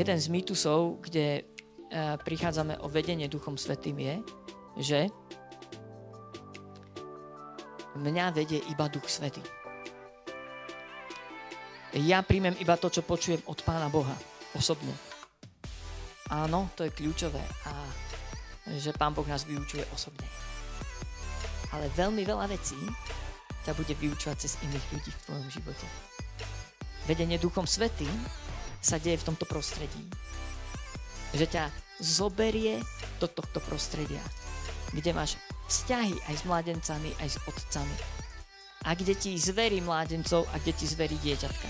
jeden z mýtusov, kde uh, prichádzame o vedenie Duchom Svetým je, že mňa vedie iba Duch Svetý. Ja príjmem iba to, čo počujem od Pána Boha osobne. Áno, to je kľúčové a že Pán Boh nás vyučuje osobne. Ale veľmi veľa vecí ťa bude vyučovať cez iných ľudí v tvojom živote. Vedenie Duchom Svetým sa deje v tomto prostredí. Že ťa zoberie do tohto prostredia, kde máš vzťahy aj s mladencami, aj s otcami. A kde ti zverí mládencov a kde ti zverí dieťatka.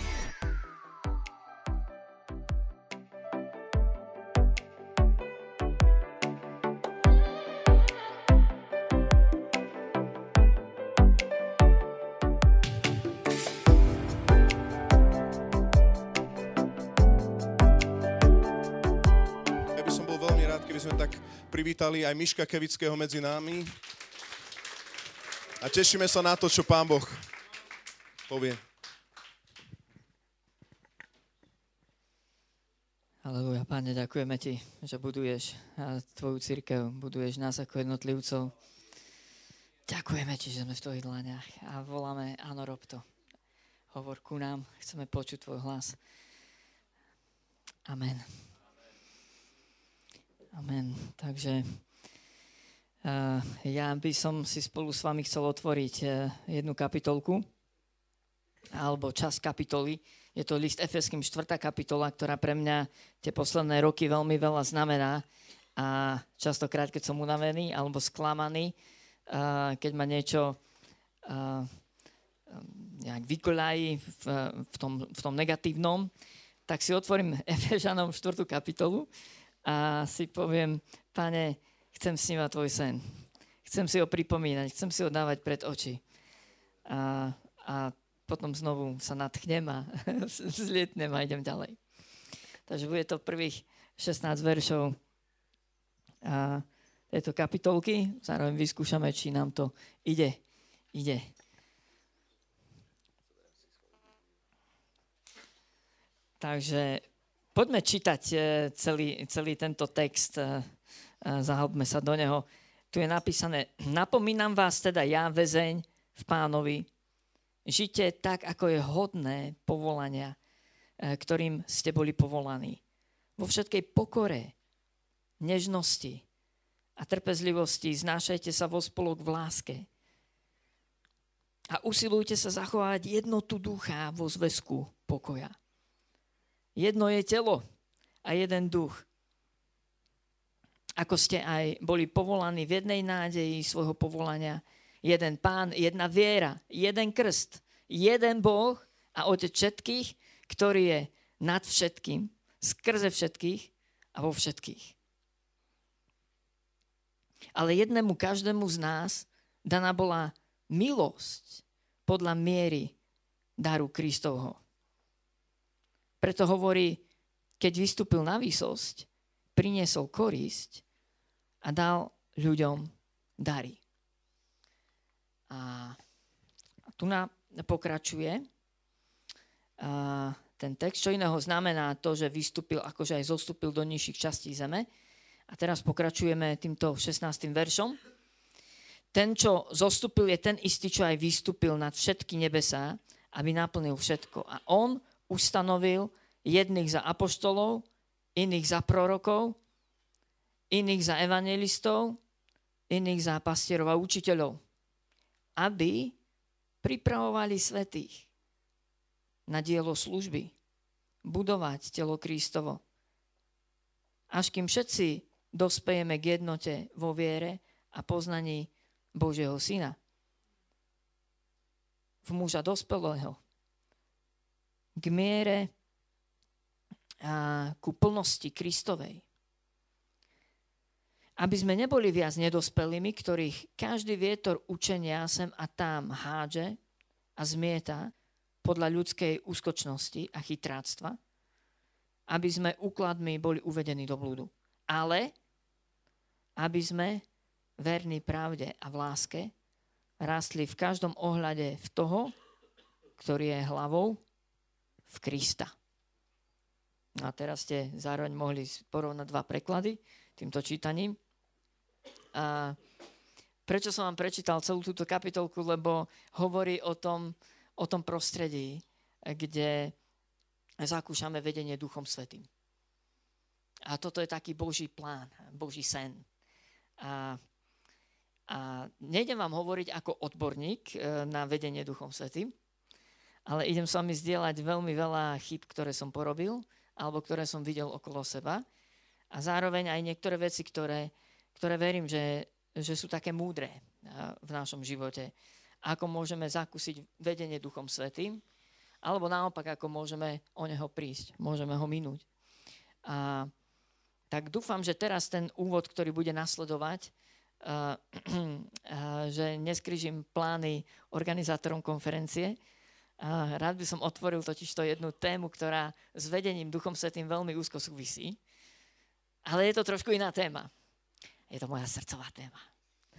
Privítali aj Miška Kevického medzi nami. A tešíme sa na to, čo Pán Boh povie. Aleluja, Pane, ďakujeme Ti, že buduješ Tvoju církev, buduješ nás ako jednotlivcov. Ďakujeme Ti, že sme v Tvojich dlaniach a voláme, áno, rob to. Hovor ku nám, chceme počuť Tvoj hlas. Amen. Amen. Takže uh, ja by som si spolu s vami chcel otvoriť uh, jednu kapitolku, alebo čas kapitoly. Je to list Efeským 4. kapitola, ktorá pre mňa tie posledné roky veľmi veľa znamená. A častokrát, keď som unavený alebo sklamaný, uh, keď ma niečo nejak vykoľají v, v, tom, v tom negatívnom, tak si otvorím Efežanom 4. kapitolu a si poviem, pane, chcem snívať tvoj sen. Chcem si ho pripomínať, chcem si ho dávať pred oči. A, a potom znovu sa natchnem a zlietnem a idem ďalej. Takže bude to prvých 16 veršov a tejto kapitolky. Zároveň vyskúšame, či nám to ide. Ide. Takže Poďme čítať e, celý, celý tento text, e, e, zahlbme sa do neho. Tu je napísané, napomínam vás teda ja, väzeň v pánovi, žite tak, ako je hodné povolania, ktorým ste boli povolaní. Vo všetkej pokore, nežnosti a trpezlivosti znášajte sa vo spolok v láske. A usilujte sa zachovať jednotu ducha vo zväzku pokoja. Jedno je telo a jeden duch. Ako ste aj boli povolaní v jednej nádeji svojho povolania. Jeden pán, jedna viera, jeden krst, jeden Boh a Otec všetkých, ktorý je nad všetkým, skrze všetkých a vo všetkých. Ale jednému každému z nás daná bola milosť podľa miery daru Kristovho. Preto hovorí, keď vystúpil na výsosť, priniesol korisť a dal ľuďom dary. A tu na, pokračuje a ten text, čo iného znamená to, že vystúpil, akože aj zostúpil do nižších častí zeme. A teraz pokračujeme týmto 16. veršom. Ten, čo zostúpil, je ten istý, čo aj vystúpil nad všetky nebesá, aby naplnil všetko. A on ustanovil jedných za apoštolov, iných za prorokov, iných za evangelistov, iných za pastierov a učiteľov, aby pripravovali svetých na dielo služby, budovať telo Kristovo. Až kým všetci dospejeme k jednote vo viere a poznaní Božieho Syna. V muža dospelého k miere a ku plnosti Kristovej. Aby sme neboli viac nedospelými, ktorých každý vietor učenia sem a tam hádže a zmieta podľa ľudskej úskočnosti a chytráctva, aby sme úkladmi boli uvedení do blúdu. Ale aby sme verní pravde a v láske rastli v každom ohľade v toho, ktorý je hlavou, v Krista. A teraz ste zároveň mohli porovnať dva preklady týmto čítaním. A prečo som vám prečítal celú túto kapitolku? Lebo hovorí o tom, o tom prostredí, kde zakúšame vedenie Duchom Svetým. A toto je taký Boží plán, Boží sen. A, a nejdem vám hovoriť ako odborník e, na vedenie Duchom Svetým, ale idem s vami zdieľať veľmi veľa chyb, ktoré som porobil, alebo ktoré som videl okolo seba. A zároveň aj niektoré veci, ktoré, ktoré verím, že, že sú také múdre v našom živote. Ako môžeme zakúsiť vedenie Duchom Svetým, alebo naopak, ako môžeme o neho prísť, môžeme ho minúť. A, tak dúfam, že teraz ten úvod, ktorý bude nasledovať, uh, uh, že neskryžím plány organizátorom konferencie, rád by som otvoril totiž to jednu tému, ktorá s vedením Duchom Svetým veľmi úzko súvisí. Ale je to trošku iná téma. Je to moja srdcová téma.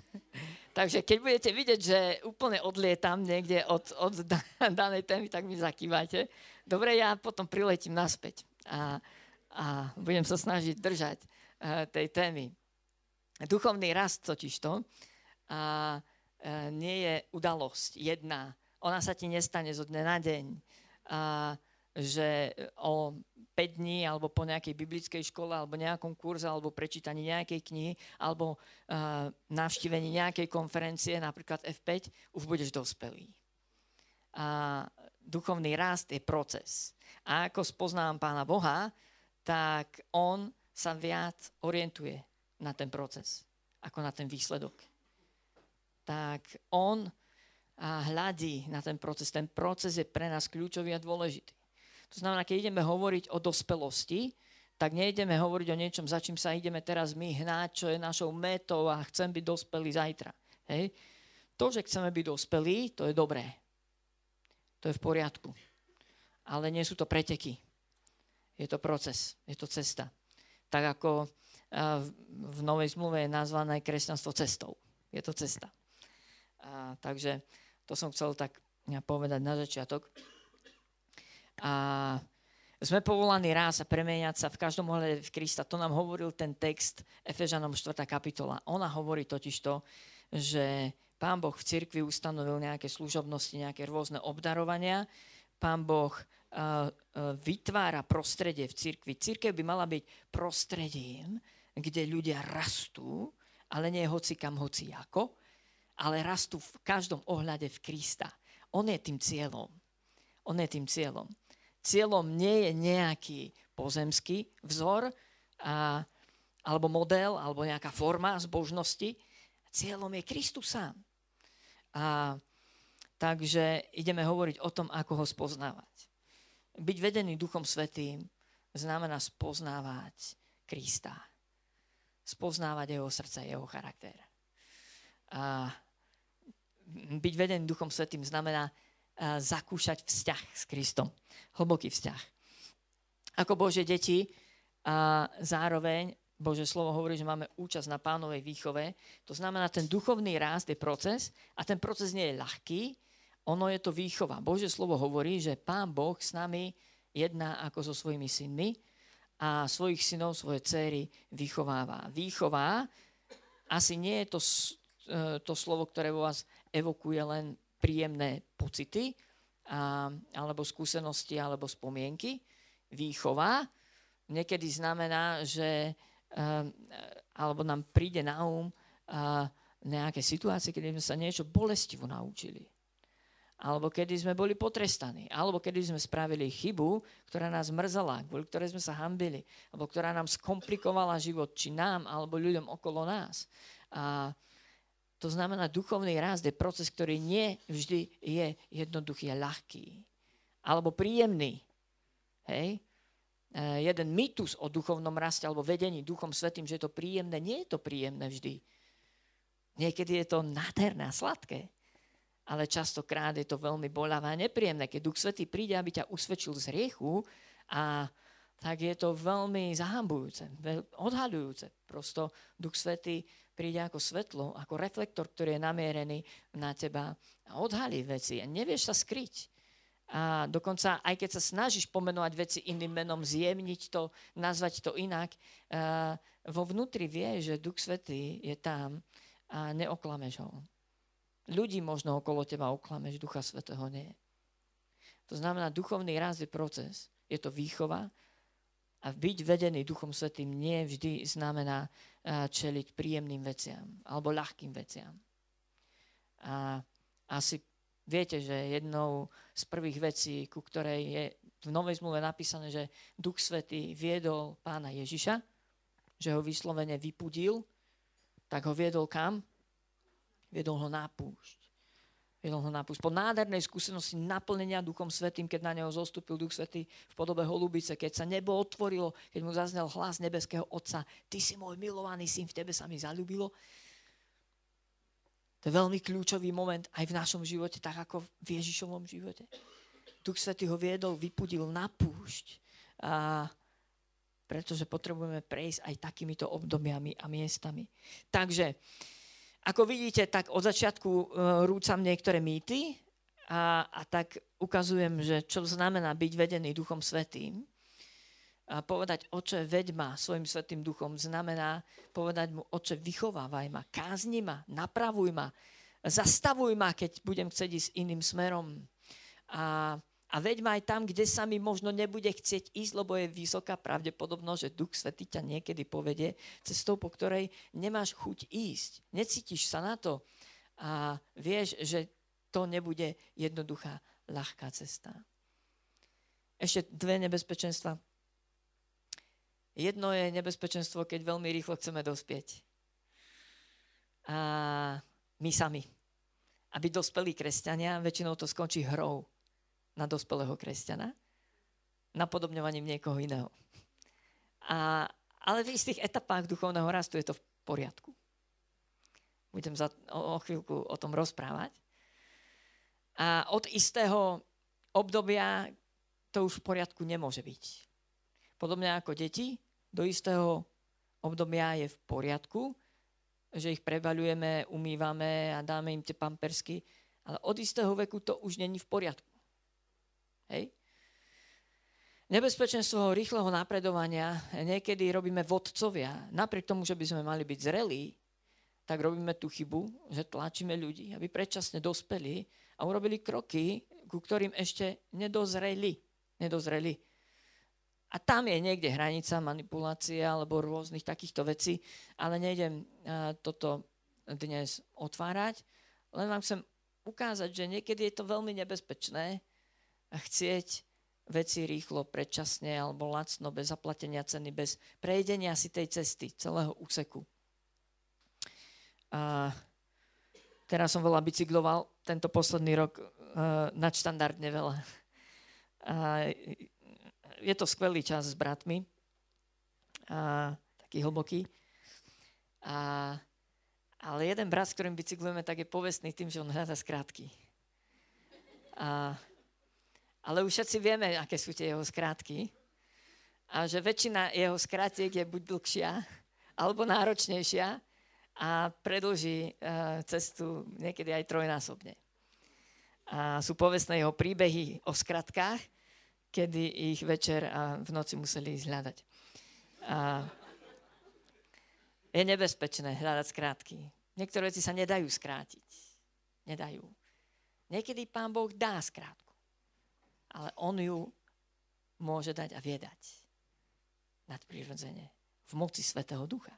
Takže keď budete vidieť, že úplne odlietam niekde od, od danej témy, tak mi zakývate. Dobre, ja potom priletím naspäť a, a budem sa snažiť držať uh, tej témy. Duchovný rast totižto uh, nie je udalosť jedna ona sa ti nestane zo dňa na deň. A, že o 5 dní alebo po nejakej biblickej škole alebo nejakom kurze alebo prečítaní nejakej knihy alebo uh, navštívení nejakej konferencie, napríklad F5, už budeš dospelý. A duchovný rast je proces. A ako spoznávam Pána Boha, tak on sa viac orientuje na ten proces, ako na ten výsledok. Tak on a hľadí na ten proces. Ten proces je pre nás kľúčový a dôležitý. To znamená, keď ideme hovoriť o dospelosti, tak nejdeme hovoriť o niečom, za čím sa ideme teraz my hnáť, čo je našou metou a chcem byť dospelý zajtra. Hej. To, že chceme byť dospelí, to je dobré. To je v poriadku. Ale nie sú to preteky. Je to proces, je to cesta. Tak ako v Novej zmluve je nazvané kresťanstvo cestou. Je to cesta. A, takže to som chcel tak povedať na začiatok. A sme povolaní raz a premeniať sa v každom ohľade v Krista. To nám hovoril ten text Efežanom 4. kapitola. Ona hovorí totiž to, že Pán Boh v cirkvi ustanovil nejaké služobnosti, nejaké rôzne obdarovania. Pán Boh uh, uh, vytvára prostredie v cirkvi. Cirkev by mala byť prostredím, kde ľudia rastú, ale nie hoci kam, hoci ako, ale rastú v každom ohľade v Krista. On je tým cieľom. On je tým cieľom. Cieľom nie je nejaký pozemský vzor a, alebo model, alebo nejaká forma zbožnosti. Cieľom je Kristus sám. A, takže ideme hovoriť o tom, ako ho spoznávať. Byť vedený Duchom Svetým znamená spoznávať Krista. Spoznávať jeho srdce, jeho charakter. A byť vedený Duchom Svetým znamená uh, zakúšať vzťah s Kristom. Hlboký vzťah. Ako Bože deti a zároveň Bože slovo hovorí, že máme účasť na pánovej výchove. To znamená, ten duchovný rást je proces a ten proces nie je ľahký, ono je to výchova. Bože slovo hovorí, že pán Boh s nami jedná ako so svojimi synmi a svojich synov, svoje céry vychováva. Výchová asi nie je to, e, to slovo, ktoré vo vás evokuje len príjemné pocity a, alebo skúsenosti alebo spomienky. Výchova niekedy znamená, že um, alebo nám príde na um uh, nejaké situácie, kedy sme sa niečo bolestivo naučili. Alebo kedy sme boli potrestaní. Alebo kedy sme spravili chybu, ktorá nás mrzala, kvôli ktorej sme sa hambili. Alebo ktorá nám skomplikovala život, či nám, alebo ľuďom okolo nás. A to znamená, duchovný rast je proces, ktorý nie vždy je jednoduchý a ľahký. Alebo príjemný. Hej? E, jeden mýtus o duchovnom raste alebo vedení duchom svetým, že je to príjemné, nie je to príjemné vždy. Niekedy je to nádherné a sladké. Ale častokrát je to veľmi bolavé a nepríjemné. Keď Duch Svetý príde, aby ťa usvedčil z riechu, a tak je to veľmi zahambujúce, odhaľujúce. Prosto Duch Svetý príde ako svetlo, ako reflektor, ktorý je namierený na teba a odhalí veci a nevieš sa skryť. A dokonca, aj keď sa snažíš pomenovať veci iným menom, zjemniť to, nazvať to inak, uh, vo vnútri vie, že Duch Svetý je tam a neoklameš ho. Ľudí možno okolo teba oklameš, Ducha Svetého nie. To znamená, duchovný rast je proces. Je to výchova a byť vedený Duchom Svetým nie vždy znamená čeliť príjemným veciam alebo ľahkým veciam. A asi Viete, že jednou z prvých vecí, ku ktorej je v Novej zmluve napísané, že Duch Svetý viedol pána Ježiša, že ho vyslovene vypudil, tak ho viedol kam? Viedol ho na púšť. Viedol ho na. Po nádhernej skúsenosti naplnenia Duchom Svetým, keď na neho zostúpil Duch Svetý v podobe holubice, keď sa nebo otvorilo, keď mu zaznel hlas nebeského Otca, ty si môj milovaný syn, v tebe sa mi zalúbilo, to je veľmi kľúčový moment aj v našom živote, tak ako v Ježišovom živote. Duch Svetý ho viedol, vypudil na púšť. A pretože potrebujeme prejsť aj takýmito obdobiami a miestami. Takže, ako vidíte, tak od začiatku uh, rúcam niektoré mýty a, a tak ukazujem, že čo znamená byť vedený Duchom Svetým. A povedať, oče, veď ma svojim svetým duchom, znamená povedať mu, oče, vychovávaj ma, kázni ma, napravuj ma, zastavuj ma, keď budem chcieť ísť iným smerom. A, a veď ma aj tam, kde sa mi možno nebude chcieť ísť, lebo je vysoká pravdepodobnosť, že Duch Svetý ťa niekedy povedie cestou, po ktorej nemáš chuť ísť. Necítiš sa na to. A vieš, že to nebude jednoduchá, ľahká cesta. Ešte dve nebezpečenstva Jedno je nebezpečenstvo, keď veľmi rýchlo chceme dospieť. A my sami. Aby dospelí kresťania, väčšinou to skončí hrou na dospelého kresťana, napodobňovaním niekoho iného. A, ale v istých etapách duchovného rastu je to v poriadku. Budem za, o, o chvíľku o tom rozprávať. A od istého obdobia to už v poriadku nemôže byť. Podobne ako deti, do istého obdobia je v poriadku, že ich prebaľujeme, umývame a dáme im tie pampersky, ale od istého veku to už není v poriadku. Hej? Nebezpečenstvo rýchleho napredovania niekedy robíme vodcovia. Napriek tomu, že by sme mali byť zrelí, tak robíme tú chybu, že tlačíme ľudí, aby predčasne dospeli a urobili kroky, ku ktorým ešte nedozreli. nedozreli. A tam je niekde hranica manipulácie alebo rôznych takýchto vecí, ale nejdem toto dnes otvárať. Len vám chcem ukázať, že niekedy je to veľmi nebezpečné chcieť veci rýchlo, predčasne alebo lacno, bez zaplatenia ceny, bez prejdenia si tej cesty, celého úseku. A teraz som veľa bicykloval, tento posledný rok uh, nadštandardne veľa. A je to skvelý čas s bratmi, a, taký hlboký. A, ale jeden brat, s ktorým bicyklujeme, tak je povestný tým, že on hľadá skrátky. A, ale už všetci vieme, aké sú tie jeho skrátky. A že väčšina jeho skrátiek je buď dlhšia, alebo náročnejšia a predlží uh, cestu niekedy aj trojnásobne. A sú povestné jeho príbehy o skratkách, kedy ich večer a v noci museli ísť hľadať. A je nebezpečné hľadať skrátky. Niektoré veci sa nedajú skrátiť. Nedajú. Niekedy pán Boh dá skrátku, ale on ju môže dať a vie dať. Nadprirodzene. V moci Svetého Ducha.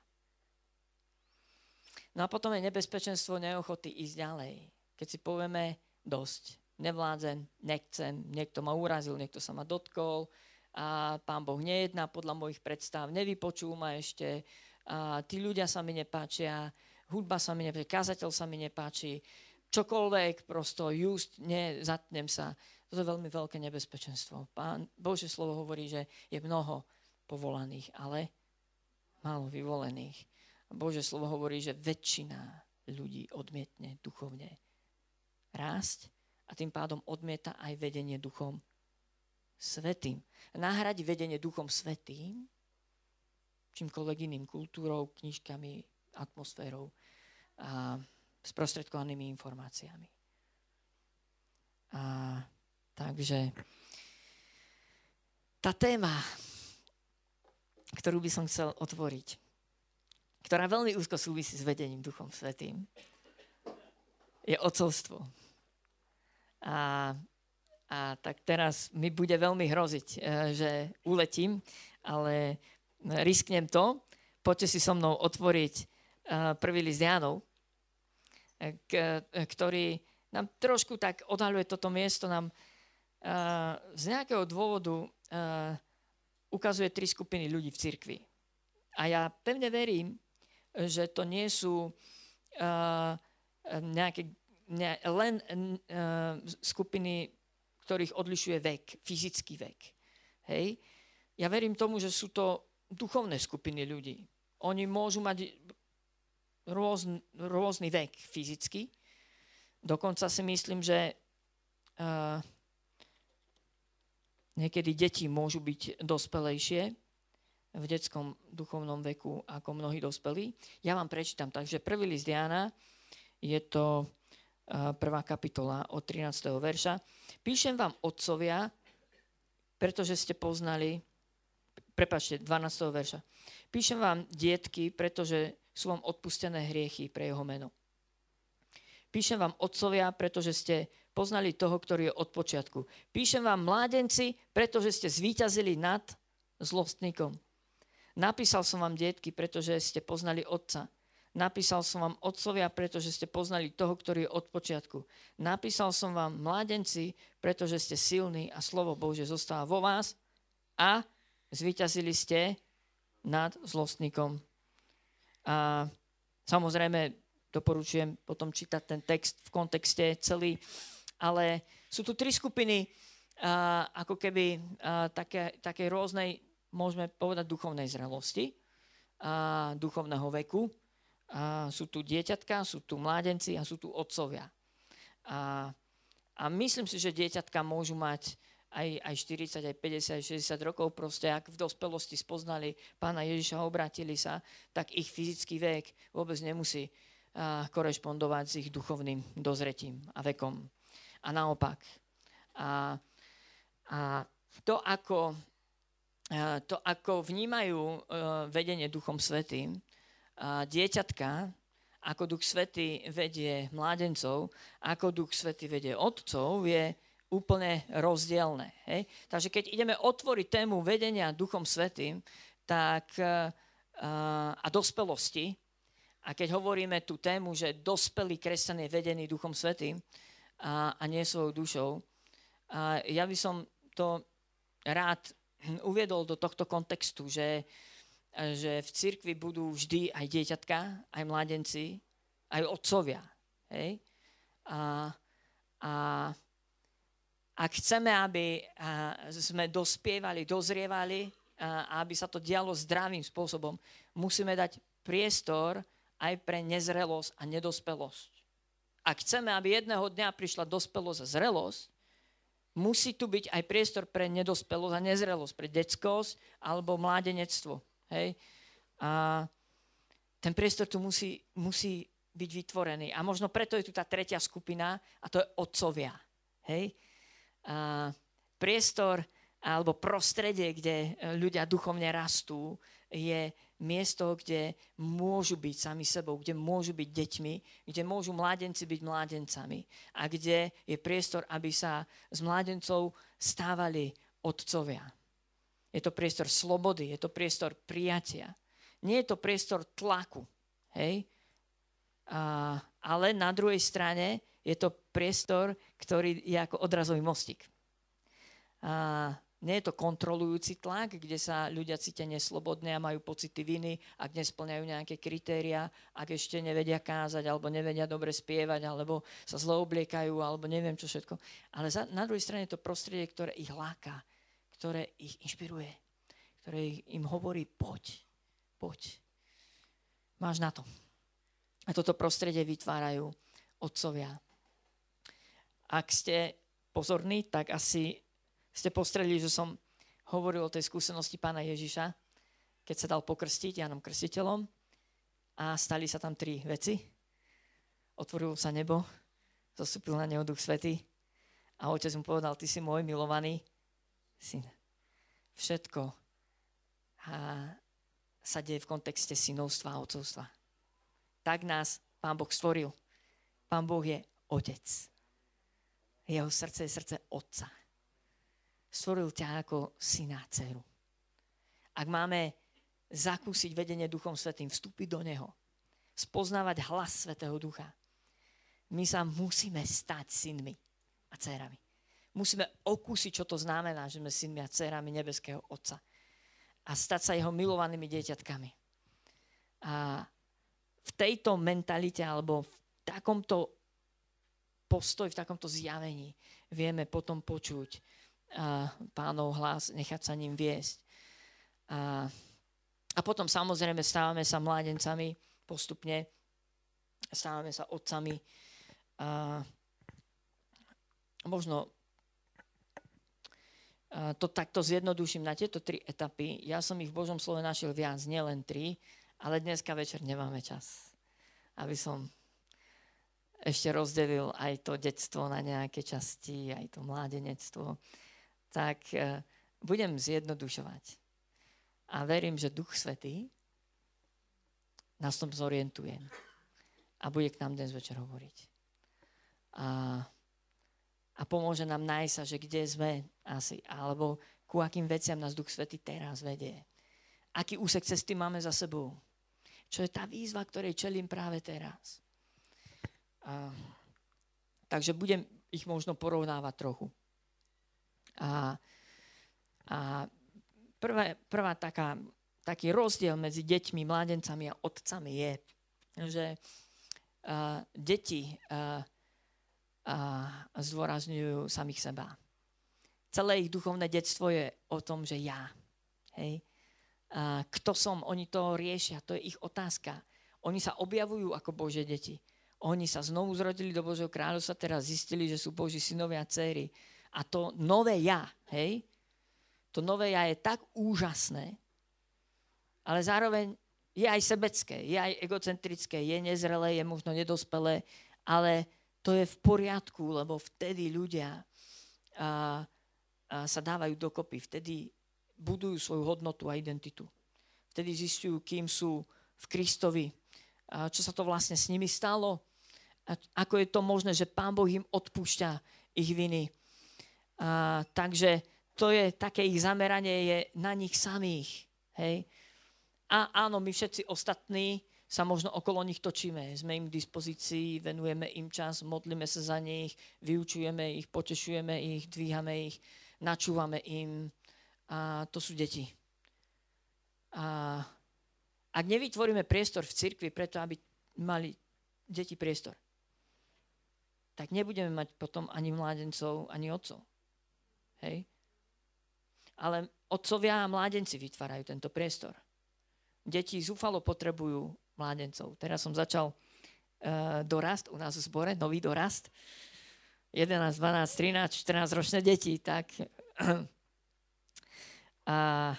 No a potom je nebezpečenstvo neochoty ísť ďalej. Keď si povieme dosť, nevládzem, nechcem, niekto ma urazil, niekto sa ma dotkol a pán Boh nejedná podľa mojich predstav, nevypočul ma ešte, a tí ľudia sa mi nepáčia, hudba sa mi nepáči, kazateľ sa mi nepáči, čokoľvek, prosto just, nezatnem sa. To je veľmi veľké nebezpečenstvo. Pán Bože slovo hovorí, že je mnoho povolaných, ale málo vyvolených. Bože slovo hovorí, že väčšina ľudí odmietne duchovne rásť a tým pádom odmieta aj vedenie duchom svetým. Nahradi vedenie duchom svetým čímkoľvek iným kultúrou, knižkami, atmosférou a sprostredkovanými informáciami. A Takže tá téma, ktorú by som chcel otvoriť, ktorá veľmi úzko súvisí s vedením Duchom Svetým, je ocovstvo. A, a tak teraz mi bude veľmi hroziť, e, že uletím, ale risknem to. Poďte si so mnou otvoriť e, prvý list Jánov, ktorý nám trošku tak odhaľuje toto miesto, nám z nejakého dôvodu ukazuje tri skupiny ľudí v cirkvi. A ja pevne verím, že to nie sú nejaké, ne, len skupiny, ktorých odlišuje vek, fyzický vek. Hej? Ja verím tomu, že sú to duchovné skupiny ľudí. Oni môžu mať rôzny, rôzny vek fyzicky. Dokonca si myslím, že uh, niekedy deti môžu byť dospelejšie v detskom duchovnom veku ako mnohí dospelí. Ja vám prečítam, takže prvý list Jana, je to uh, prvá kapitola od 13. verša. Píšem vám, otcovia, pretože ste poznali, prepačte, 12. verša. Píšem vám, dietky, pretože sú vám odpustené hriechy pre jeho meno. Píšem vám, otcovia, pretože ste poznali toho, ktorý je od počiatku. Píšem vám, mládenci, pretože ste zvíťazili nad zlostníkom. Napísal som vám, detky, pretože ste poznali otca. Napísal som vám, otcovia, pretože ste poznali toho, ktorý je od počiatku. Napísal som vám, mládenci, pretože ste silní a slovo Bože zostáva vo vás a zvíťazili ste nad zlostníkom. A samozrejme doporučujem potom čítať ten text v kontexte celý, ale sú tu tri skupiny a, ako keby a, také, také rôznej, môžeme povedať, duchovnej zrelosti, a, duchovného veku. A sú tu dieťatka, sú tu mládenci a sú tu otcovia. A, a myslím si, že dieťatka môžu mať aj, aj 40, aj 50, aj 60 rokov, proste ak v dospelosti spoznali pána Ježiša, obratili sa, tak ich fyzický vek vôbec nemusí korešpondovať s ich duchovným dozretím a vekom. A naopak. A, a to, ako, to, ako vnímajú uh, vedenie Duchom Svetým, uh, dieťatka, ako Duch Svetý vedie mládencov, ako Duch Svetý vedie otcov, je úplne rozdielne. Hej? Takže keď ideme otvoriť tému vedenia Duchom Svetým tak, a, a dospelosti, a keď hovoríme tú tému, že dospelý kresťan je vedený Duchom Svetým a, a nie svojou dušou, a ja by som to rád uviedol do tohto kontextu, že, že v cirkvi budú vždy aj dieťatka, aj mladenci, aj otcovia. Hej? A, a ak chceme, aby sme dospievali, dozrievali, a aby sa to dialo zdravým spôsobom, musíme dať priestor aj pre nezrelosť a nedospelosť. Ak chceme, aby jedného dňa prišla dospelosť a zrelosť, musí tu byť aj priestor pre nedospelosť a nezrelosť, pre detskosť alebo mládenectvo. Hej? A ten priestor tu musí, musí byť vytvorený. A možno preto je tu tá tretia skupina a to je otcovia. Hej? priestor alebo prostredie, kde ľudia duchovne rastú, je miesto, kde môžu byť sami sebou, kde môžu byť deťmi, kde môžu mládenci byť mládencami a kde je priestor, aby sa z mládencov stávali otcovia. Je to priestor slobody, je to priestor prijatia. Nie je to priestor tlaku, hej? A, ale na druhej strane je to priestor, ktorý je ako odrazový mostík. A nie je to kontrolujúci tlak, kde sa ľudia cítia neslobodne a majú pocity viny, ak nesplňajú nejaké kritéria, ak ešte nevedia kázať, alebo nevedia dobre spievať, alebo sa zle obliekajú, alebo neviem čo všetko. Ale za, na druhej strane je to prostredie, ktoré ich láka, ktoré ich inšpiruje, ktoré im hovorí poď, poď. Máš na to. A toto prostredie vytvárajú otcovia. Ak ste pozorní, tak asi ste postreli, že som hovoril o tej skúsenosti pána Ježiša, keď sa dal pokrstiť Janom Krstiteľom a stali sa tam tri veci. Otvorilo sa nebo, zostúpil na neho Duch Svetý A otec mu povedal, ty si môj milovaný syn. Všetko a sa deje v kontexte synovstva a otcovstva. Tak nás Pán Boh stvoril. Pán Boh je otec. Jeho srdce je srdce otca. Stvoril ťa ako syna dceru. Ak máme zakúsiť vedenie Duchom Svetým, vstúpiť do Neho, spoznávať hlas Svetého Ducha, my sa musíme stať synmi a dcerami. Musíme okúsiť, čo to znamená, že sme synmi a dcerami nebeského Otca. A stať sa jeho milovanými dieťatkami. A v tejto mentalite alebo v takomto postoj, v takomto zjavení vieme potom počuť pánov hlas, nechať sa ním viesť. A, a potom samozrejme stávame sa mládencami postupne, stávame sa otcami, a možno a to takto zjednoduším na tieto tri etapy. Ja som ich v Božom slove našiel viac, nielen tri, ale dneska večer nemáme čas, aby som ešte rozdelil aj to detstvo na nejaké časti, aj to mládenectvo. Tak e, budem zjednodušovať. A verím, že Duch Svetý nás tom zorientuje a bude k nám dnes večer hovoriť a, a pomôže nám nájsť sa, že kde sme asi, alebo ku akým veciam nás Duch Svety teraz vedie. Aký úsek cesty máme za sebou. Čo je tá výzva, ktorej čelím práve teraz. A, takže budem ich možno porovnávať trochu. A, a prvé, prvá taká, taký rozdiel medzi deťmi, mládencami a otcami je, že uh, deti uh, a zdôrazňujú samých seba. Celé ich duchovné detstvo je o tom, že ja. Hej. A kto som, oni to riešia, to je ich otázka. Oni sa objavujú ako Božie deti. Oni sa znovu zrodili do Božieho kráľovstva, teraz zistili, že sú Boží synovia a céry. A to nové ja, hej, to nové ja je tak úžasné, ale zároveň je aj sebecké, je aj egocentrické, je nezrelé, je možno nedospelé, ale to je v poriadku, lebo vtedy ľudia a, a sa dávajú dokopy, vtedy budujú svoju hodnotu a identitu. Vtedy zistujú, kým sú v Kristovi, a čo sa to vlastne s nimi stalo, a ako je to možné, že Pán Boh im odpúšťa ich viny. A, takže to je také ich zameranie je na nich samých. Hej? A áno, my všetci ostatní sa možno okolo nich točíme. Sme im k dispozícii, venujeme im čas, modlíme sa za nich, vyučujeme ich, potešujeme ich, dvíhame ich, načúvame im. A to sú deti. A ak nevytvoríme priestor v cirkvi preto, aby mali deti priestor, tak nebudeme mať potom ani mládencov, ani otcov. Hej? Ale otcovia a mládenci vytvárajú tento priestor. Deti zúfalo potrebujú mládencov. Teraz som začal uh, dorast u nás v zbore, nový dorast. 11, 12, 13, 14 ročné deti, tak a,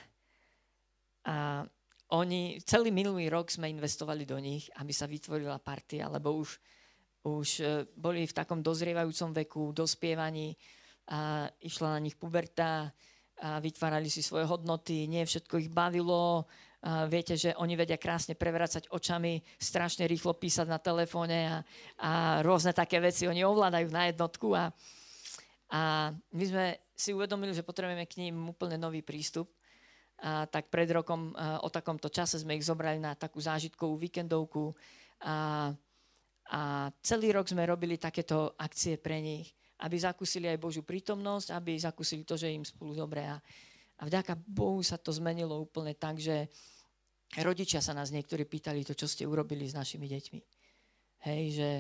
a oni, celý minulý rok sme investovali do nich, aby sa vytvorila partia, lebo už, už e, boli v takom dozrievajúcom veku, dospievaní, a išla na nich puberta, a vytvárali si svoje hodnoty, nie všetko ich bavilo, a viete, že oni vedia krásne prevracať očami, strašne rýchlo písať na telefóne a, a rôzne také veci oni ovládajú na jednotku. A, a my sme si uvedomili, že potrebujeme k ním úplne nový prístup. A tak pred rokom o takomto čase sme ich zobrali na takú zážitkovú víkendovku. A, a celý rok sme robili takéto akcie pre nich, aby zakúsili aj Božiu prítomnosť, aby zakúsili to, že im spolu dobre. A, a vďaka Bohu sa to zmenilo úplne tak, že Rodičia sa nás niektorí pýtali to, čo ste urobili s našimi deťmi. Hej, že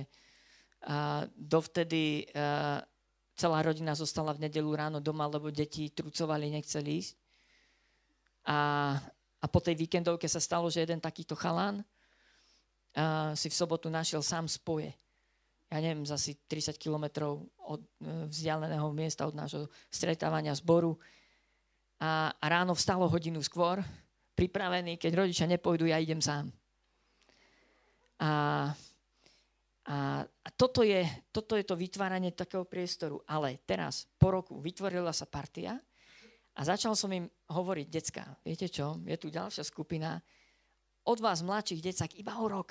a dovtedy a, celá rodina zostala v nedelu ráno doma, lebo deti trucovali, nechceli ísť. A, a po tej víkendovke sa stalo, že jeden takýto chalán a, si v sobotu našiel sám spoje. Ja neviem, asi 30 kilometrov od e, vzdialeného miesta od nášho stretávania zboru. A, a ráno vstalo hodinu skôr, pripravený, keď rodičia nepôjdu, ja idem sám. A, a, a toto je, toto je to vytváranie takého priestoru. Ale teraz, po roku, vytvorila sa partia a začal som im hovoriť, decka, viete čo, je tu ďalšia skupina, od vás mladších decak iba o rok.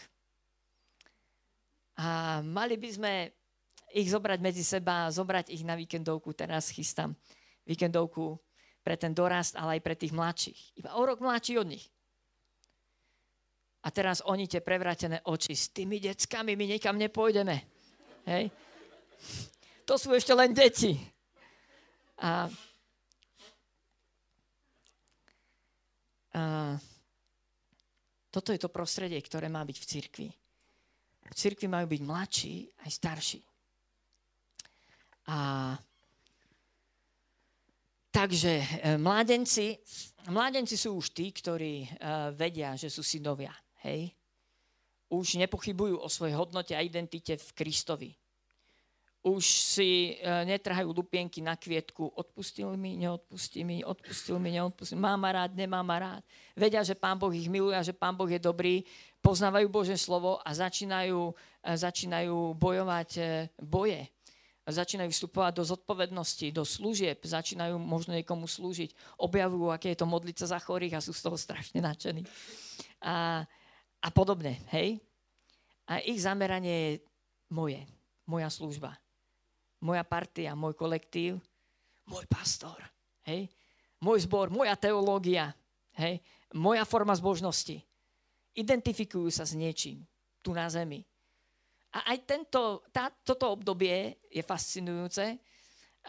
A mali by sme ich zobrať medzi seba, zobrať ich na víkendovku. Teraz chystám víkendovku pre ten dorast, ale aj pre tých mladších. Iba o rok mladší od nich. A teraz oni tie prevrátené oči. S tými deckami my nikam nepôjdeme. Hej? To sú ešte len deti. A, a toto je to prostredie, ktoré má byť v cirkvi. V cirkvi majú byť mladší aj starší. A takže e, mládenci, mládenci sú už tí, ktorí uh, vedia, že sú synovia. Hej? Už nepochybujú o svojej hodnote a identite v Kristovi. Už si uh, netrhajú lupienky na kvietku. Odpustil mi, neodpustil mi, odpustil mi, neodpustil. Mám ma rád, nemám ma rád. Vedia, že Pán Boh ich miluje že Pán Boh je dobrý. Poznávajú Bože slovo a začínajú, začínajú bojovať uh, boje začínajú vstupovať do zodpovednosti, do služieb, začínajú možno niekomu slúžiť, objavujú, aké je to modliť sa za chorých a sú z toho strašne nadšení. A, a podobne, hej? A ich zameranie je moje, moja služba, moja partia, môj kolektív, môj pastor, hej? Môj zbor, moja teológia, hej? Moja forma zbožnosti. Identifikujú sa s niečím tu na zemi a aj tento, tá, toto obdobie je fascinujúce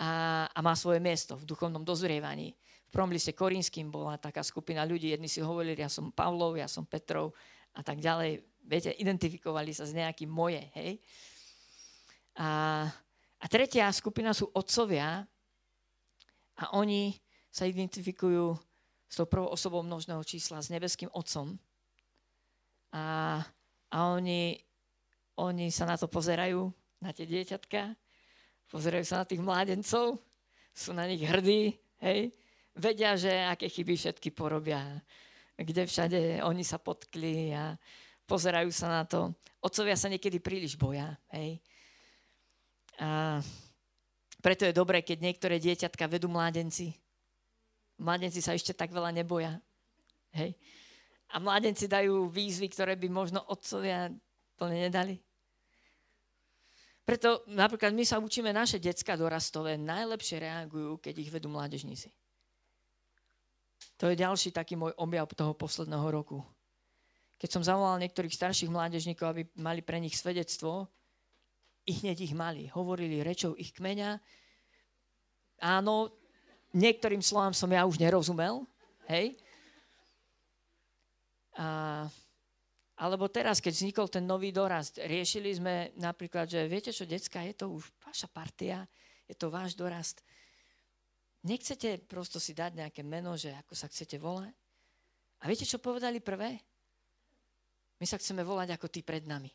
a, a má svoje miesto v duchovnom dozrievaní. V prvom liste Korinským bola taká skupina ľudí, jedni si hovorili, ja som Pavlov, ja som Petrov a tak ďalej. Viete, identifikovali sa s nejakým moje, hej. A, a tretia skupina sú otcovia a oni sa identifikujú s tou prvou osobou množného čísla, s nebeským otcom. A, a oni oni sa na to pozerajú, na tie dieťatka, pozerajú sa na tých mládencov, sú na nich hrdí, hej, vedia, že aké chyby všetky porobia, kde všade oni sa potkli a pozerajú sa na to. Otcovia sa niekedy príliš boja, hej. A preto je dobré, keď niektoré dieťatka vedú mládenci. Mládenci sa ešte tak veľa neboja. Hej. A mládenci dajú výzvy, ktoré by možno otcovia plne nedali. Preto napríklad my sa učíme, naše decka dorastové najlepšie reagujú, keď ich vedú mládežníci. To je ďalší taký môj objav toho posledného roku. Keď som zavolal niektorých starších mládežníkov, aby mali pre nich svedectvo, i hneď ich mali. Hovorili rečou ich kmeňa. Áno, niektorým slovám som ja už nerozumel, hej. A alebo teraz, keď vznikol ten nový dorast, riešili sme napríklad, že viete čo, decka, je to už vaša partia, je to váš dorast. Nechcete prosto si dať nejaké meno, že ako sa chcete volať? A viete, čo povedali prvé? My sa chceme volať ako tí pred nami.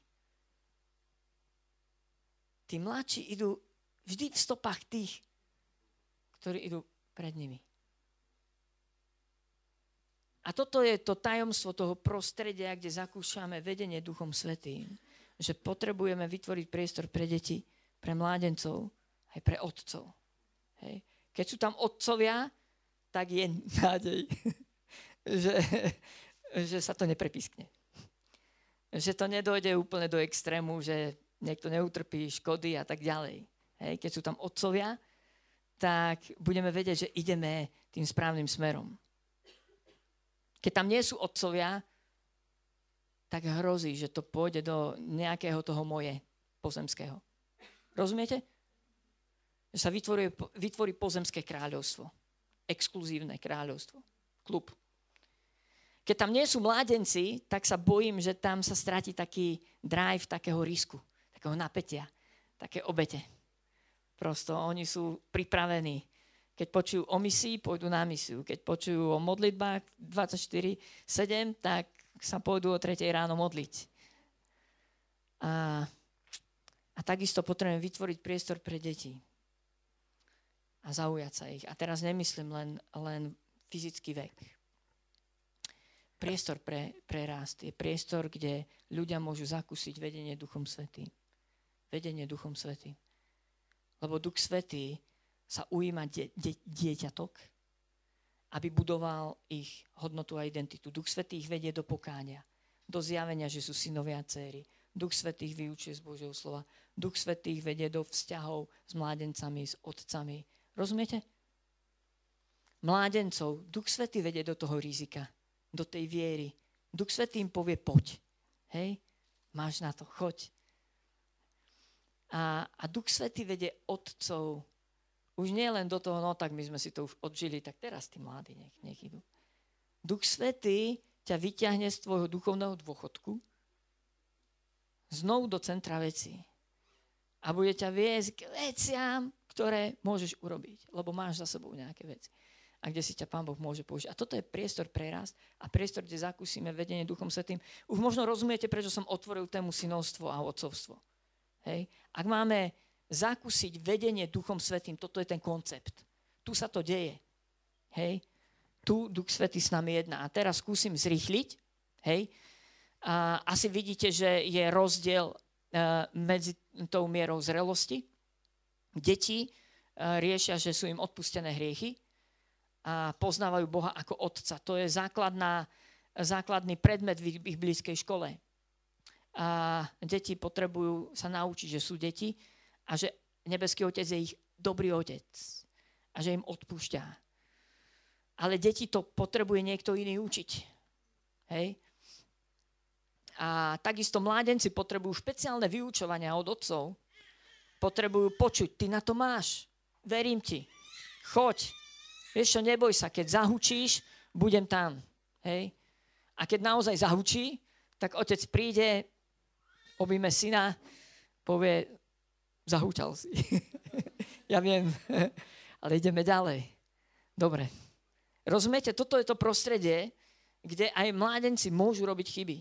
Tí mladší idú vždy v stopách tých, ktorí idú pred nimi. A toto je to tajomstvo toho prostredia, kde zakúšame vedenie Duchom Svetým. Že potrebujeme vytvoriť priestor pre deti, pre mládencov, aj pre otcov. Hej. Keď sú tam otcovia, tak je nádej, že, že sa to neprepiskne. Že to nedojde úplne do extrému, že niekto neutrpí škody a tak ďalej. Hej. Keď sú tam otcovia, tak budeme vedieť, že ideme tým správnym smerom. Keď tam nie sú otcovia, tak hrozí, že to pôjde do nejakého toho moje pozemského. Rozumiete? Že sa vytvorí, vytvorí pozemské kráľovstvo. Exkluzívne kráľovstvo. Klub. Keď tam nie sú mládenci, tak sa bojím, že tam sa stratí taký drive takého risku, takého napätia, také obete. Prosto oni sú pripravení keď počujú o misii, pôjdu na misiu. Keď počujú o modlitbách 24-7, tak sa pôjdu o 3 ráno modliť. A, a takisto potrebujeme vytvoriť priestor pre deti. A zaujať sa ich. A teraz nemyslím len, len fyzický vek. Priestor pre, pre rast je priestor, kde ľudia môžu zakúsiť vedenie Duchom Svetým. vedenie Duchom Svetým. Lebo Duch Svetý sa ujíma die, die, dieťatok, aby budoval ich hodnotu a identitu. Duch Svetý ich vedie do pokáňa, do zjavenia, že sú synovia a céry. Duch Svetý ich vyučuje z Božieho slova. Duch Svetý ich vedie do vzťahov s mládencami, s otcami. Rozumiete? Mládencov, Duch Svetý vedie do toho rizika, do tej viery. Duch Svetý im povie, poď. Hej, máš na to, choď. A, a Duch Svetý vedie otcov už nie len do toho, no tak my sme si to už odžili, tak teraz tí mladí nech, nech idú. Duch Svetý ťa vyťahne z tvojho duchovného dôchodku znovu do centra veci. A bude ťa viesť k veciam, ktoré môžeš urobiť, lebo máš za sebou nejaké veci. A kde si ťa Pán Boh môže použiť. A toto je priestor pre rast a priestor, kde zakúsime vedenie Duchom Svetým. Už možno rozumiete, prečo som otvoril tému synovstvo a otcovstvo. Hej? Ak máme zakúsiť vedenie Duchom Svetým. Toto je ten koncept. Tu sa to deje. Hej. Tu Duch Svetý s nami jedná. A teraz skúsim zrýchliť. Hej. A asi vidíte, že je rozdiel uh, medzi tou mierou zrelosti. Deti uh, riešia, že sú im odpustené hriechy a poznávajú Boha ako Otca. To je základná, základný predmet v ich blízkej škole. A deti potrebujú sa naučiť, že sú deti a že nebeský otec je ich dobrý otec a že im odpúšťa. Ale deti to potrebuje niekto iný učiť. Hej? A takisto mládenci potrebujú špeciálne vyučovania od otcov. Potrebujú počuť, ty na to máš. Verím ti. Choď. Vieš čo, neboj sa, keď zahučíš, budem tam. Hej? A keď naozaj zahučí, tak otec príde, objíme syna, povie, Zahúčal si. ja viem, ale ideme ďalej. Dobre. Rozumiete, toto je to prostredie, kde aj mládenci môžu robiť chyby.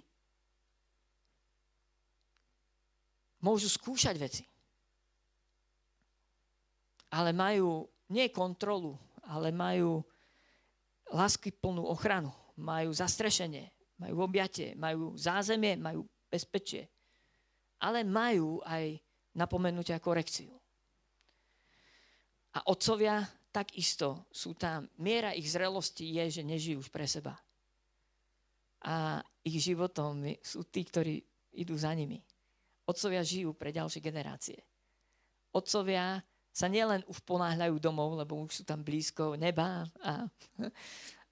Môžu skúšať veci. Ale majú nie kontrolu, ale majú lásky plnú ochranu. Majú zastrešenie, majú objatie, majú zázemie, majú bezpečie. Ale majú aj napomenutie a korekciu. A otcovia takisto sú tam. Miera ich zrelosti je, že nežijú už pre seba. A ich životom sú tí, ktorí idú za nimi. Otcovia žijú pre ďalšie generácie. Otcovia sa nielen už ponáhľajú domov, lebo už sú tam blízko neba. A,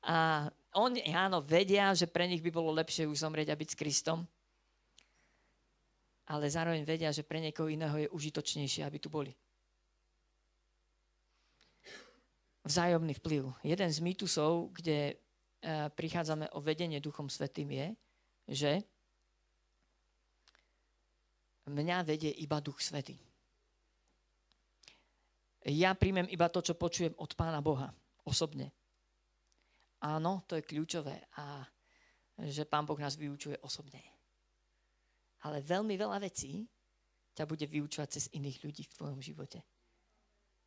a oni, áno, vedia, že pre nich by bolo lepšie už zomrieť a byť s Kristom ale zároveň vedia, že pre niekoho iného je užitočnejšie, aby tu boli. Vzájomný vplyv. Jeden z mýtusov, kde e, prichádzame o vedenie Duchom Svetým je, že mňa vedie iba Duch Svetý. Ja príjmem iba to, čo počujem od Pána Boha osobne. Áno, to je kľúčové a že Pán Boh nás vyučuje osobne ale veľmi veľa vecí ťa bude vyučovať cez iných ľudí v tvojom živote.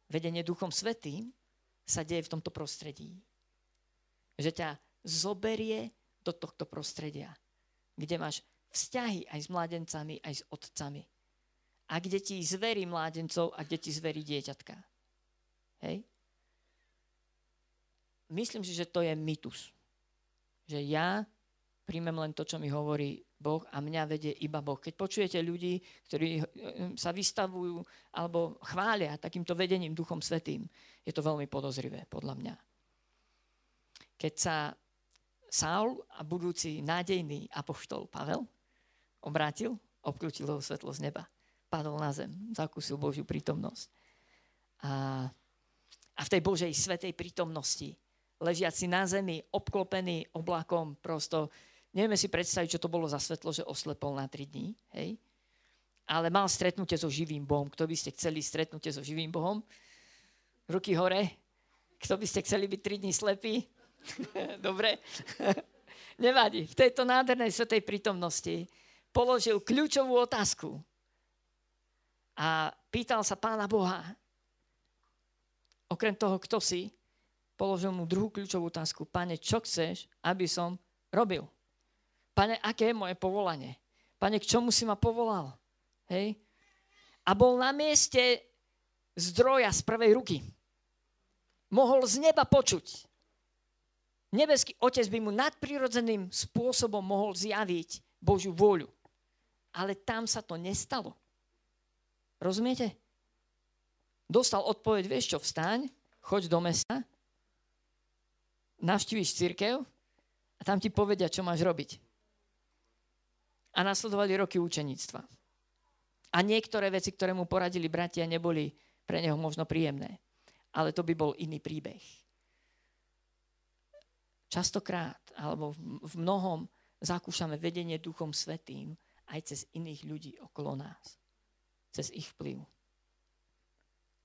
Vedenie Duchom Svetým sa deje v tomto prostredí. Že ťa zoberie do tohto prostredia, kde máš vzťahy aj s mládencami, aj s otcami. A kde ti zverí mládencov a kde ti zverí dieťatka. Hej? Myslím si, že to je mytus. Že ja príjmem len to, čo mi hovorí Boh a mňa vedie iba Boh. Keď počujete ľudí, ktorí eh, sa vystavujú alebo chvália takýmto vedením Duchom Svetým, je to veľmi podozrivé, podľa mňa. Keď sa Saul a budúci nádejný apoštol Pavel obrátil, obklúčil ho svetlo z neba, padol na zem, zakúsil Božiu prítomnosť. A, a v tej Božej svetej prítomnosti, ležiaci na zemi, obklopený oblakom, prosto Nevieme si predstaviť, čo to bolo za svetlo, že oslepol na 3 dní, hej? Ale mal stretnutie so živým Bohom. Kto by ste chceli stretnutie so živým Bohom? Ruky hore. Kto by ste chceli byť 3 dní slepí? Dobre. Nevadí. V tejto nádhernej svetej prítomnosti položil kľúčovú otázku. A pýtal sa pána Boha, okrem toho, kto si, položil mu druhú kľúčovú otázku. Pane, čo chceš, aby som robil? Pane, aké je moje povolanie? Pane, k čomu si ma povolal? Hej? a bol na mieste zdroja z prvej ruky. Mohol z neba počuť. Nebeský otec by mu nadprirodzeným spôsobom mohol zjaviť Božiu vôľu. Ale tam sa to nestalo. Rozumiete? Dostal odpoveď, vieš čo, vstaň, choď do mesta, navštíviš církev a tam ti povedia, čo máš robiť. A nasledovali roky učeníctva. A niektoré veci, ktoré mu poradili bratia, neboli pre neho možno príjemné. Ale to by bol iný príbeh. Častokrát, alebo v mnohom, zakúšame vedenie Duchom Svetým aj cez iných ľudí okolo nás. Cez ich vplyv.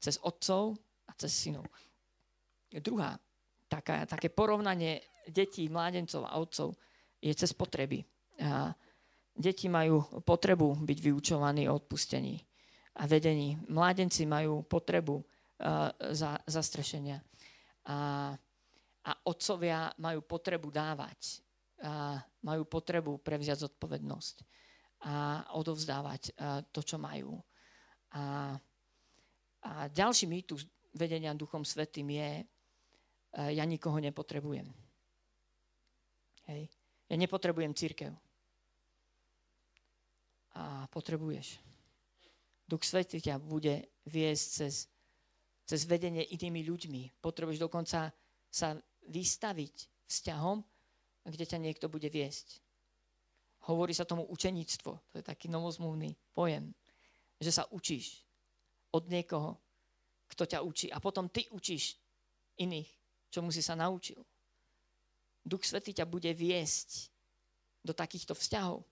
Cez otcov a cez synov. Druhá, taká, také porovnanie detí, mládencov a otcov je cez potreby. A deti majú potrebu byť vyučovaní o odpustení a vedení. Mládenci majú potrebu uh, za, zastrešenia. A, a otcovia majú potrebu dávať. A majú potrebu prevziať zodpovednosť a odovzdávať uh, to, čo majú. A, a ďalší mýtus vedenia Duchom Svetým je, uh, ja nikoho nepotrebujem. Hej. Ja nepotrebujem církev. A potrebuješ. Duch Svetý ťa bude viesť cez, cez vedenie inými ľuďmi. Potrebuješ dokonca sa vystaviť vzťahom, kde ťa niekto bude viesť. Hovorí sa tomu učeníctvo. To je taký novozmluvný pojem. Že sa učíš od niekoho, kto ťa učí. A potom ty učíš iných, čomu si sa naučil. Duch Svetý ťa bude viesť do takýchto vzťahov.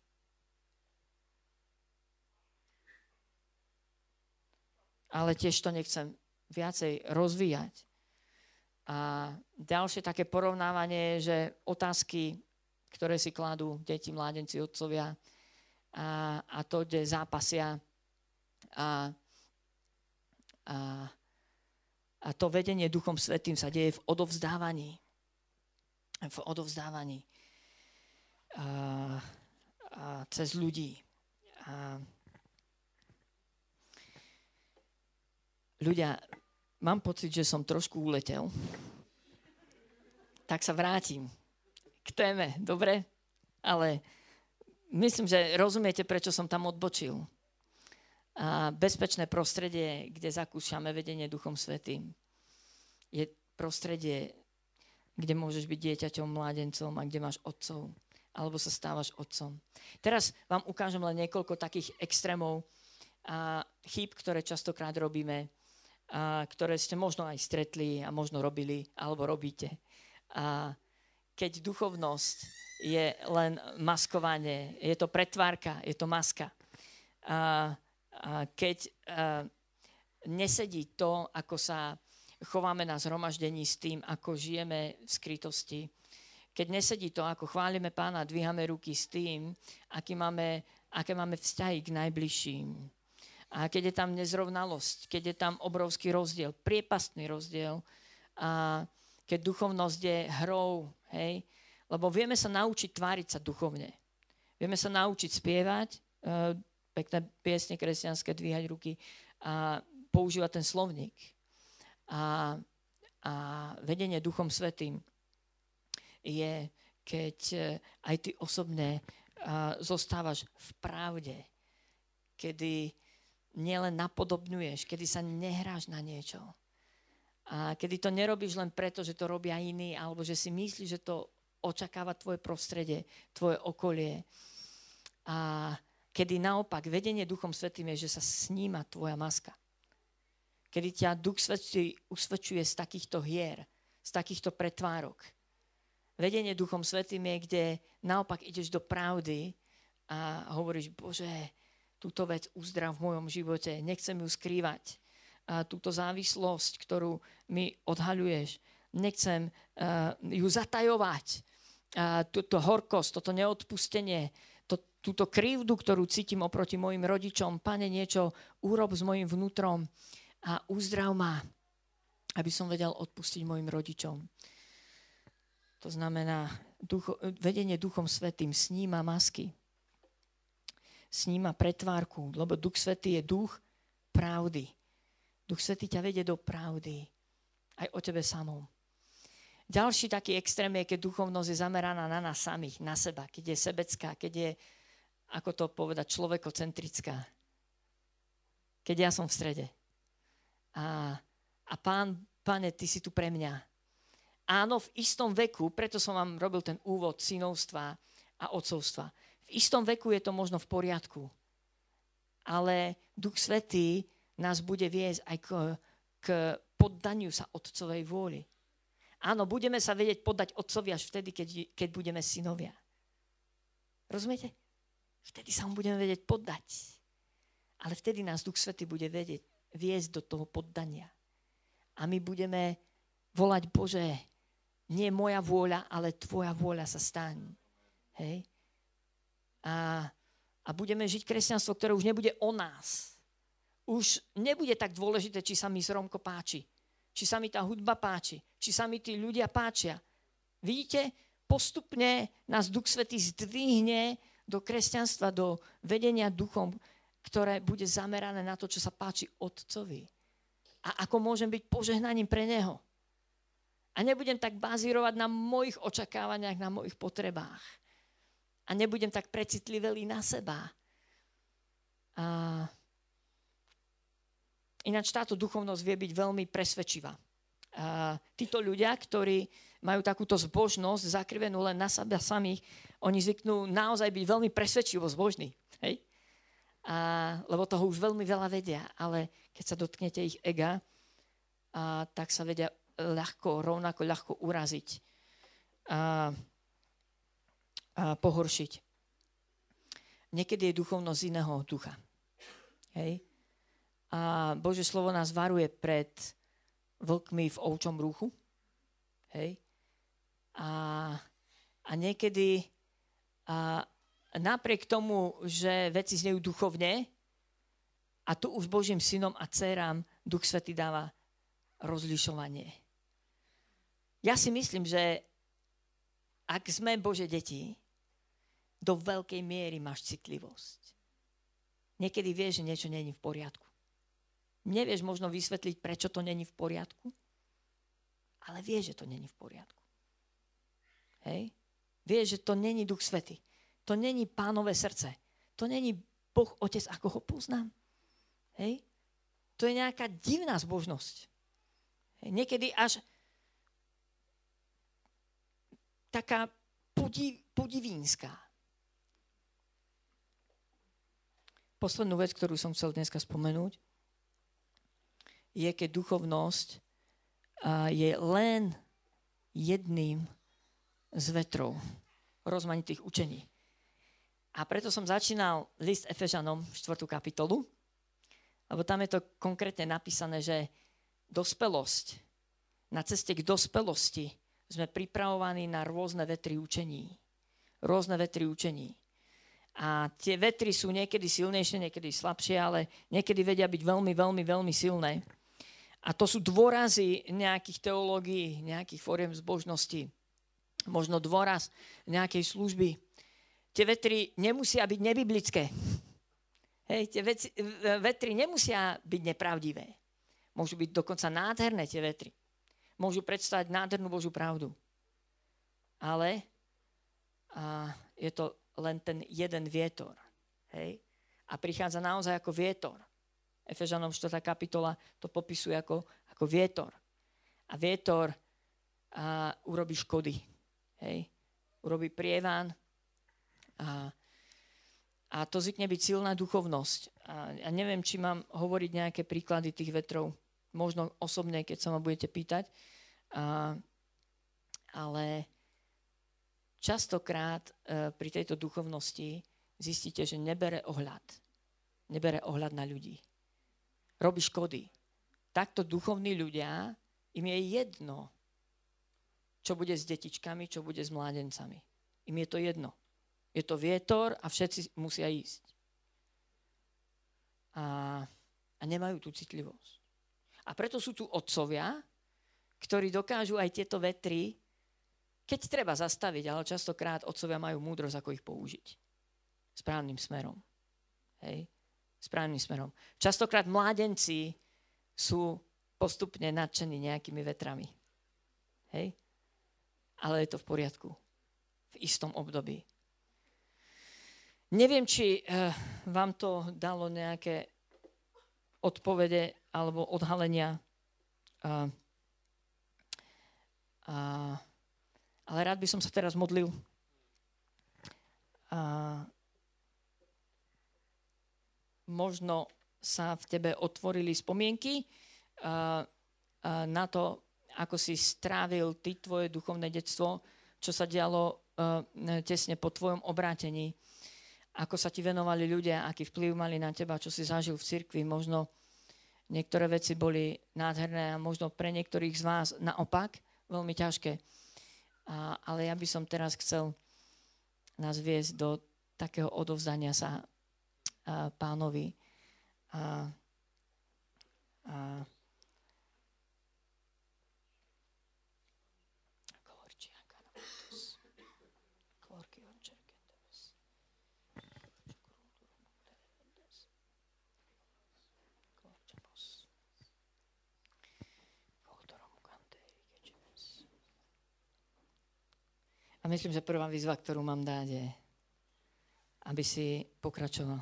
Ale tiež to nechcem viacej rozvíjať. A ďalšie také porovnávanie že otázky, ktoré si kladú deti, mládenci, otcovia a, a to, kde zápasia a, a, a to vedenie Duchom Svetým sa deje v odovzdávaní. V odovzdávaní a, a cez ľudí. A, Ľudia, mám pocit, že som trošku uletel. Tak sa vrátim k téme, dobre? Ale myslím, že rozumiete, prečo som tam odbočil. A bezpečné prostredie, kde zakúšame vedenie Duchom Svetým, je prostredie, kde môžeš byť dieťaťom, mládencom a kde máš otcov, alebo sa stávaš otcom. Teraz vám ukážem len niekoľko takých extrémov a chýb, ktoré častokrát robíme a, ktoré ste možno aj stretli a možno robili alebo robíte. A keď duchovnosť je len maskovanie, je to pretvárka, je to maska. A, a keď a, nesedí to, ako sa chováme na zhromaždení s tým, ako žijeme v skrytosti, keď nesedí to, ako chválime pána, dvíhame ruky s tým, aký máme, aké máme vzťahy k najbližším, a keď je tam nezrovnalosť, keď je tam obrovský rozdiel, priepastný rozdiel, a keď duchovnosť je hrou, hej, lebo vieme sa naučiť tváriť sa duchovne. Vieme sa naučiť spievať, e, pekné piesne kresťanské, dvíhať ruky a používať ten slovník. A, a vedenie Duchom Svetým je, keď e, aj ty osobne zostávaš v pravde, kedy nielen napodobňuješ, kedy sa nehráš na niečo. A kedy to nerobíš len preto, že to robia iní, alebo že si myslíš, že to očakáva tvoje prostredie, tvoje okolie. A kedy naopak vedenie Duchom Svetým je, že sa sníma tvoja maska. Kedy ťa Duch Svetý usvedčuje z takýchto hier, z takýchto pretvárok. Vedenie Duchom Svetým je, kde naopak ideš do pravdy a hovoríš, Bože, túto vec uzdrav v mojom živote. Nechcem ju skrývať. A túto závislosť, ktorú mi odhaľuješ, nechcem uh, ju zatajovať. A túto horkosť, toto neodpustenie, to, túto krivdu, ktorú cítim oproti mojim rodičom. Pane, niečo urob s mojim vnútrom a uzdrav ma, aby som vedel odpustiť mojim rodičom. To znamená, ducho, vedenie Duchom Svetým sníma masky sníma pretvárku, lebo Duch Svetý je duch pravdy. Duch Svetý ťa vedie do pravdy. Aj o tebe samom. Ďalší taký extrém je, keď duchovnosť je zameraná na nás samých, na seba, keď je sebecká, keď je, ako to povedať, človekocentrická. Keď ja som v strede. A, a pán, pane, ty si tu pre mňa. Áno, v istom veku, preto som vám robil ten úvod synovstva a otcovstva. V istom veku je to možno v poriadku. Ale Duch Svetý nás bude viesť aj k, k poddaniu sa otcovej vôli. Áno, budeme sa vedieť poddať otcovi až vtedy, keď, keď budeme synovia. Rozumiete? Vtedy sa mu budeme vedieť poddať. Ale vtedy nás Duch Svety bude vedieť viesť do toho poddania. A my budeme volať, Bože, nie moja vôľa, ale tvoja vôľa sa staň. Hej? A, a budeme žiť kresťanstvo, ktoré už nebude o nás. Už nebude tak dôležité, či sa mi Romko páči či sa mi tá hudba páči, či sa mi tí ľudia páčia. Vidíte, postupne nás Duch Svetý zdvihne do kresťanstva, do vedenia duchom, ktoré bude zamerané na to, čo sa páči Otcovi. A ako môžem byť požehnaním pre Neho. A nebudem tak bazírovať na mojich očakávaniach, na mojich potrebách. A nebudem tak precitlivelý na seba. A Ináč táto duchovnosť vie byť veľmi presvedčivá. A títo ľudia, ktorí majú takúto zbožnosť zakrivenú len na seba samých, oni zvyknú naozaj byť veľmi presvedčivo zbožní. Hej? A, lebo toho už veľmi veľa vedia, ale keď sa dotknete ich ega, a, tak sa vedia ľahko, rovnako ľahko uraziť a, pohoršiť. Niekedy je duchovnosť iného ducha. Hej? A Bože slovo nás varuje pred vlkmi v ovčom ruchu. Hej. A, a niekedy a napriek tomu, že veci znejú duchovne, a tu už Božím synom a dcerám Duch Svetý dáva rozlišovanie. Ja si myslím, že ak sme Bože deti, do veľkej miery máš citlivosť. Niekedy vieš, že niečo není v poriadku. Nevieš možno vysvetliť, prečo to není v poriadku, ale vieš, že to není v poriadku. Hej? Vieš, že to není Duch Svety. To není pánové srdce. To není Boh Otec, ako ho poznám. Hej? To je nejaká divná zbožnosť. Hej? Niekedy až taká podiv, podivínska. Poslednú vec, ktorú som chcel dneska spomenúť, je, keď duchovnosť je len jedným z vetrov rozmanitých učení. A preto som začínal list Efežanom, 4. kapitolu, lebo tam je to konkrétne napísané, že dospelosť, na ceste k dospelosti sme pripravovaní na rôzne vetry učení. Rôzne vetry učení. A tie vetry sú niekedy silnejšie, niekedy slabšie, ale niekedy vedia byť veľmi, veľmi, veľmi silné. A to sú dôrazy nejakých teológií, nejakých fóriem zbožnosti. Možno dôraz nejakej služby. Tie vetry nemusia byť nebiblické. Hej, tie veci, vetry nemusia byť nepravdivé. Môžu byť dokonca nádherné tie vetry. Môžu predstavať nádhernú Božú pravdu. Ale a je to len ten jeden vietor. Hej? A prichádza naozaj ako vietor. Efežanom 4. kapitola to popisuje ako, ako vietor. A vietor a urobí škody. Hej. Urobí prievan a, a to zvykne byť silná duchovnosť. A ja neviem, či mám hovoriť nejaké príklady tých vetrov, možno osobne, keď sa ma budete pýtať. A, ale častokrát e, pri tejto duchovnosti zistíte, že nebere ohľad. Nebere ohľad na ľudí robí škody. Takto duchovní ľudia, im je jedno, čo bude s detičkami, čo bude s mládencami. Im je to jedno. Je to vietor a všetci musia ísť. A, a nemajú tú citlivosť. A preto sú tu otcovia, ktorí dokážu aj tieto vetry, keď treba zastaviť, ale častokrát otcovia majú múdrosť, ako ich použiť. Správnym smerom. Hej správnym smerom. Častokrát mládenci sú postupne nadšení nejakými vetrami. Hej? Ale je to v poriadku. V istom období. Neviem, či uh, vám to dalo nejaké odpovede alebo odhalenia. Uh, uh, ale rád by som sa teraz modlil. Uh, možno sa v tebe otvorili spomienky uh, uh, na to, ako si strávil ty tvoje duchovné detstvo, čo sa dialo uh, tesne po tvojom obrátení ako sa ti venovali ľudia, aký vplyv mali na teba, čo si zažil v cirkvi. Možno niektoré veci boli nádherné a možno pre niektorých z vás naopak veľmi ťažké. A, ale ja by som teraz chcel nás viesť do takého odovzdania sa a, pánovi. A, a, A myslím, že prvá výzva, ktorú mám dať, je, aby si pokračoval.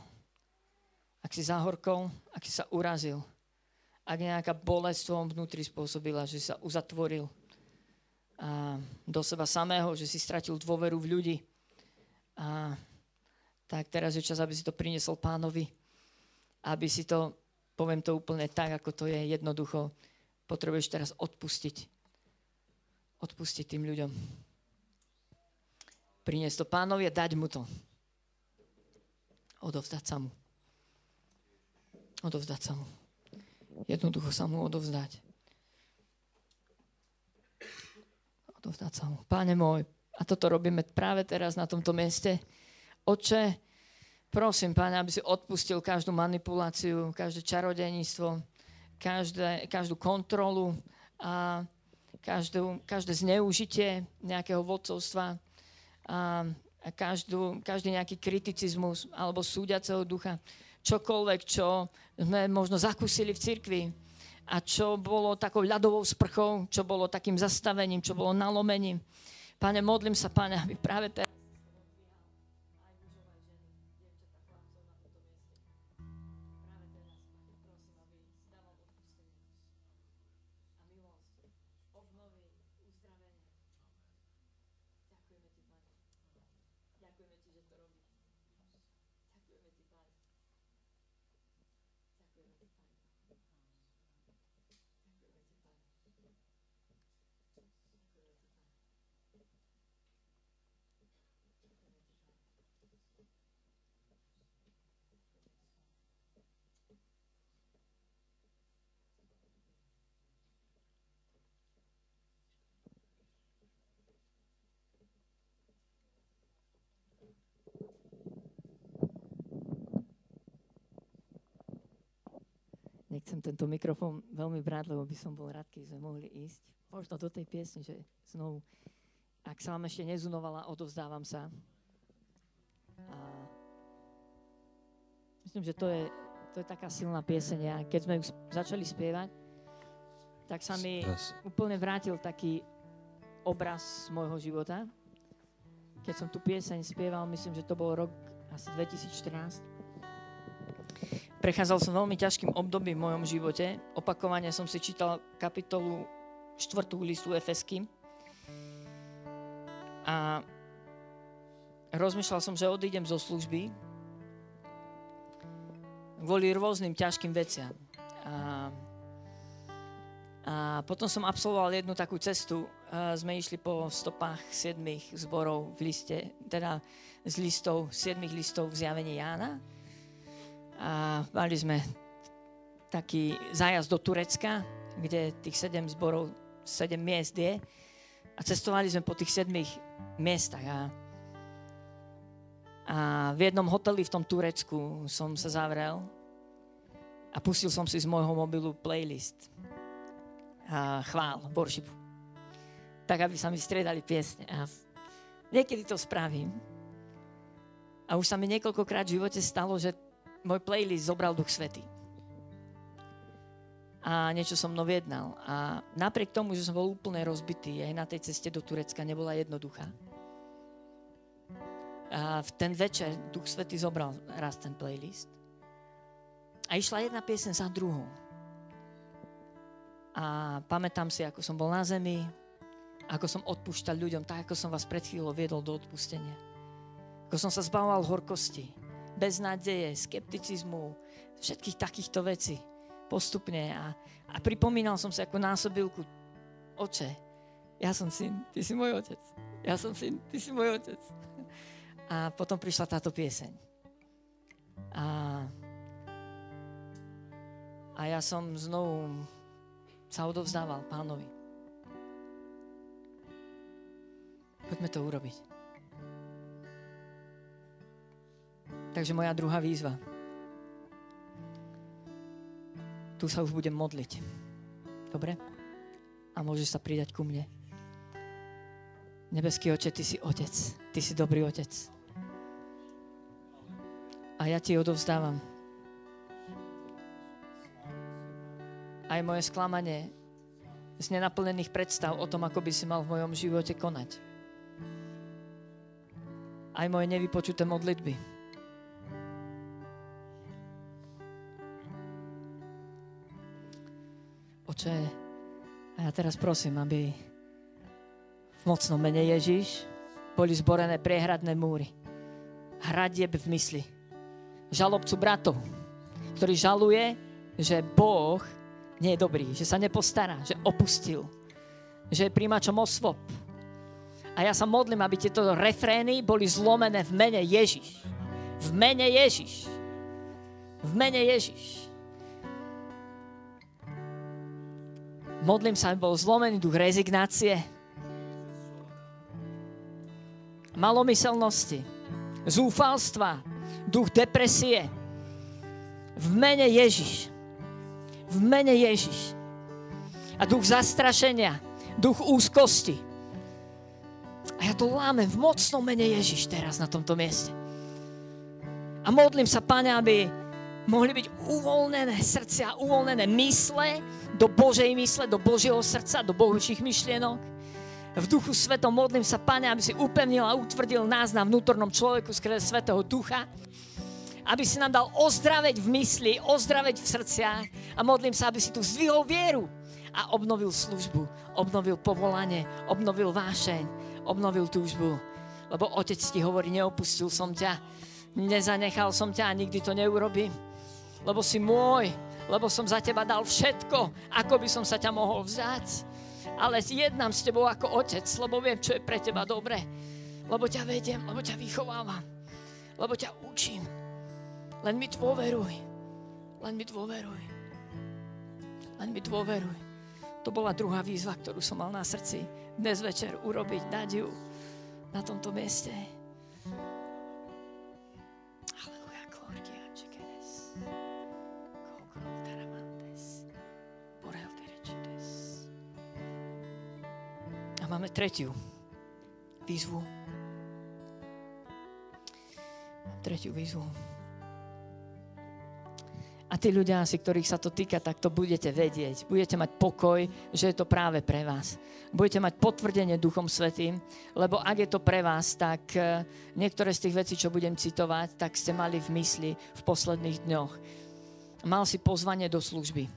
Ak si záhorkou, ak si sa urazil, ak nejaká bolesť v vnútri spôsobila, že sa uzatvoril a do seba samého, že si stratil dôveru v ľudí, a tak teraz je čas, aby si to priniesol pánovi, aby si to, poviem to úplne tak, ako to je jednoducho, potrebuješ teraz odpustiť. Odpustiť tým ľuďom priniesť to pánovi a dať mu to. Odovzdať sa mu. Odovzdať sa mu. Jednoducho sa mu odovzdať. Odovzdať sa mu. Páne môj, a toto robíme práve teraz na tomto mieste. Oče, prosím, Páne, aby si odpustil každú manipuláciu, každé čarodejníctvo, každé, každú kontrolu a každú, každé zneužitie nejakého vodcovstva a, každú, každý nejaký kriticizmus alebo súďaceho ducha, čokoľvek, čo sme možno zakúsili v cirkvi a čo bolo takou ľadovou sprchou, čo bolo takým zastavením, čo bolo nalomením. Pane, modlím sa, pane, aby práve teraz nechcem tento mikrofón veľmi brať, lebo by som bol rád, keď sme mohli ísť možno do tej piesne, že znovu, ak sa vám ešte nezunovala, odovzdávam sa. A myslím, že to je, to je taká silná pieseň. A keď sme ju začali spievať, tak sa mi úplne vrátil taký obraz z môjho života. Keď som tu pieseň spieval, myslím, že to bol rok asi 2014 Prechádzal som veľmi ťažkým obdobím v mojom živote. Opakovane som si čítal kapitolu 4. listu Efesky. A rozmýšľal som, že odídem zo služby kvôli rôznym ťažkým veciam. A, a potom som absolvoval jednu takú cestu. A sme išli po stopách siedmých zborov v liste, teda z listov, siedmých listov v zjavení Jána a mali sme taký zájazd do Turecka, kde tých sedem zborov, sedem miest je. A cestovali sme po tých sedmých miestach. A, a v jednom hoteli v tom Turecku som sa zavrel a pustil som si z môjho mobilu playlist a chvál, borshipu. Tak, aby sa mi striedali piesne. A niekedy to spravím. A už sa mi niekoľkokrát v živote stalo, že môj playlist zobral Duch Svety. A niečo som mnou jednal. A napriek tomu, že som bol úplne rozbitý, aj na tej ceste do Turecka nebola jednoduchá. A v ten večer Duch Svety zobral raz ten playlist. A išla jedna piesen za druhou. A pamätám si, ako som bol na zemi, ako som odpúšťal ľuďom, tak ako som vás pred chvíľou viedol do odpustenia. Ako som sa zbavoval horkosti, beznádeje, skepticizmu, všetkých takýchto vecí postupne. A, a pripomínal som si ako násobilku, oče, ja som syn, ty si môj otec. Ja som syn, ty si môj otec. A potom prišla táto pieseň. A, a ja som znovu sa odovzdával pánovi. Poďme to urobiť. Takže moja druhá výzva. Tu sa už budem modliť. Dobre? A môžeš sa pridať ku mne. Nebeský oče, ty si otec. Ty si dobrý otec. A ja ti odovzdávam aj moje sklamanie z nenaplnených predstav o tom, ako by si mal v mojom živote konať. Aj moje nevypočuté modlitby. Oče, a ja teraz prosím, aby v mocnom mene Ježiš boli zborené priehradné múry. Hradieb v mysli. Žalobcu bratov, ktorý žaluje, že Boh nie je dobrý, že sa nepostará, že opustil, že je príjmačom osvob. A ja sa modlím, aby tieto refrény boli zlomené v mene Ježiš. V mene Ježiš. V mene Ježiš. Modlím sa, aby bol zlomený duch rezignácie, malomyselnosti, zúfalstva, duch depresie. V mene Ježiš v mene Ježiš. A duch zastrašenia, duch úzkosti. A ja to lámem v mocnom mene Ježiš teraz na tomto mieste. A modlím sa, Pane, aby mohli byť uvoľnené srdcia, uvoľnené mysle do Božej mysle, do Božieho srdca, do Božích myšlienok. V duchu svetom modlím sa, Pane, aby si upevnil a utvrdil nás na vnútornom človeku skrze Svetého Ducha aby si nám dal ozdraveť v mysli, ozdraveť v srdciach a modlím sa, aby si tu zdvihol vieru a obnovil službu, obnovil povolanie, obnovil vášeň, obnovil túžbu. Lebo Otec ti hovorí, neopustil som ťa, nezanechal som ťa a nikdy to neurobím. Lebo si môj, lebo som za teba dal všetko, ako by som sa ťa mohol vzať. Ale jednám s tebou ako otec, lebo viem, čo je pre teba dobre. Lebo ťa vediem, lebo ťa vychovávam, lebo ťa učím len mi dôveruj. Len mi dôveruj. Len mi dôveruj. To bola druhá výzva, ktorú som mal na srdci dnes večer urobiť, dať ju na tomto mieste. Tretiu výzvu. Tretiu výzvu. A tí ľudia asi, ktorých sa to týka, tak to budete vedieť. Budete mať pokoj, že je to práve pre vás. Budete mať potvrdenie Duchom Svetým, lebo ak je to pre vás, tak e, niektoré z tých vecí, čo budem citovať, tak ste mali v mysli v posledných dňoch. Mal si pozvanie do služby.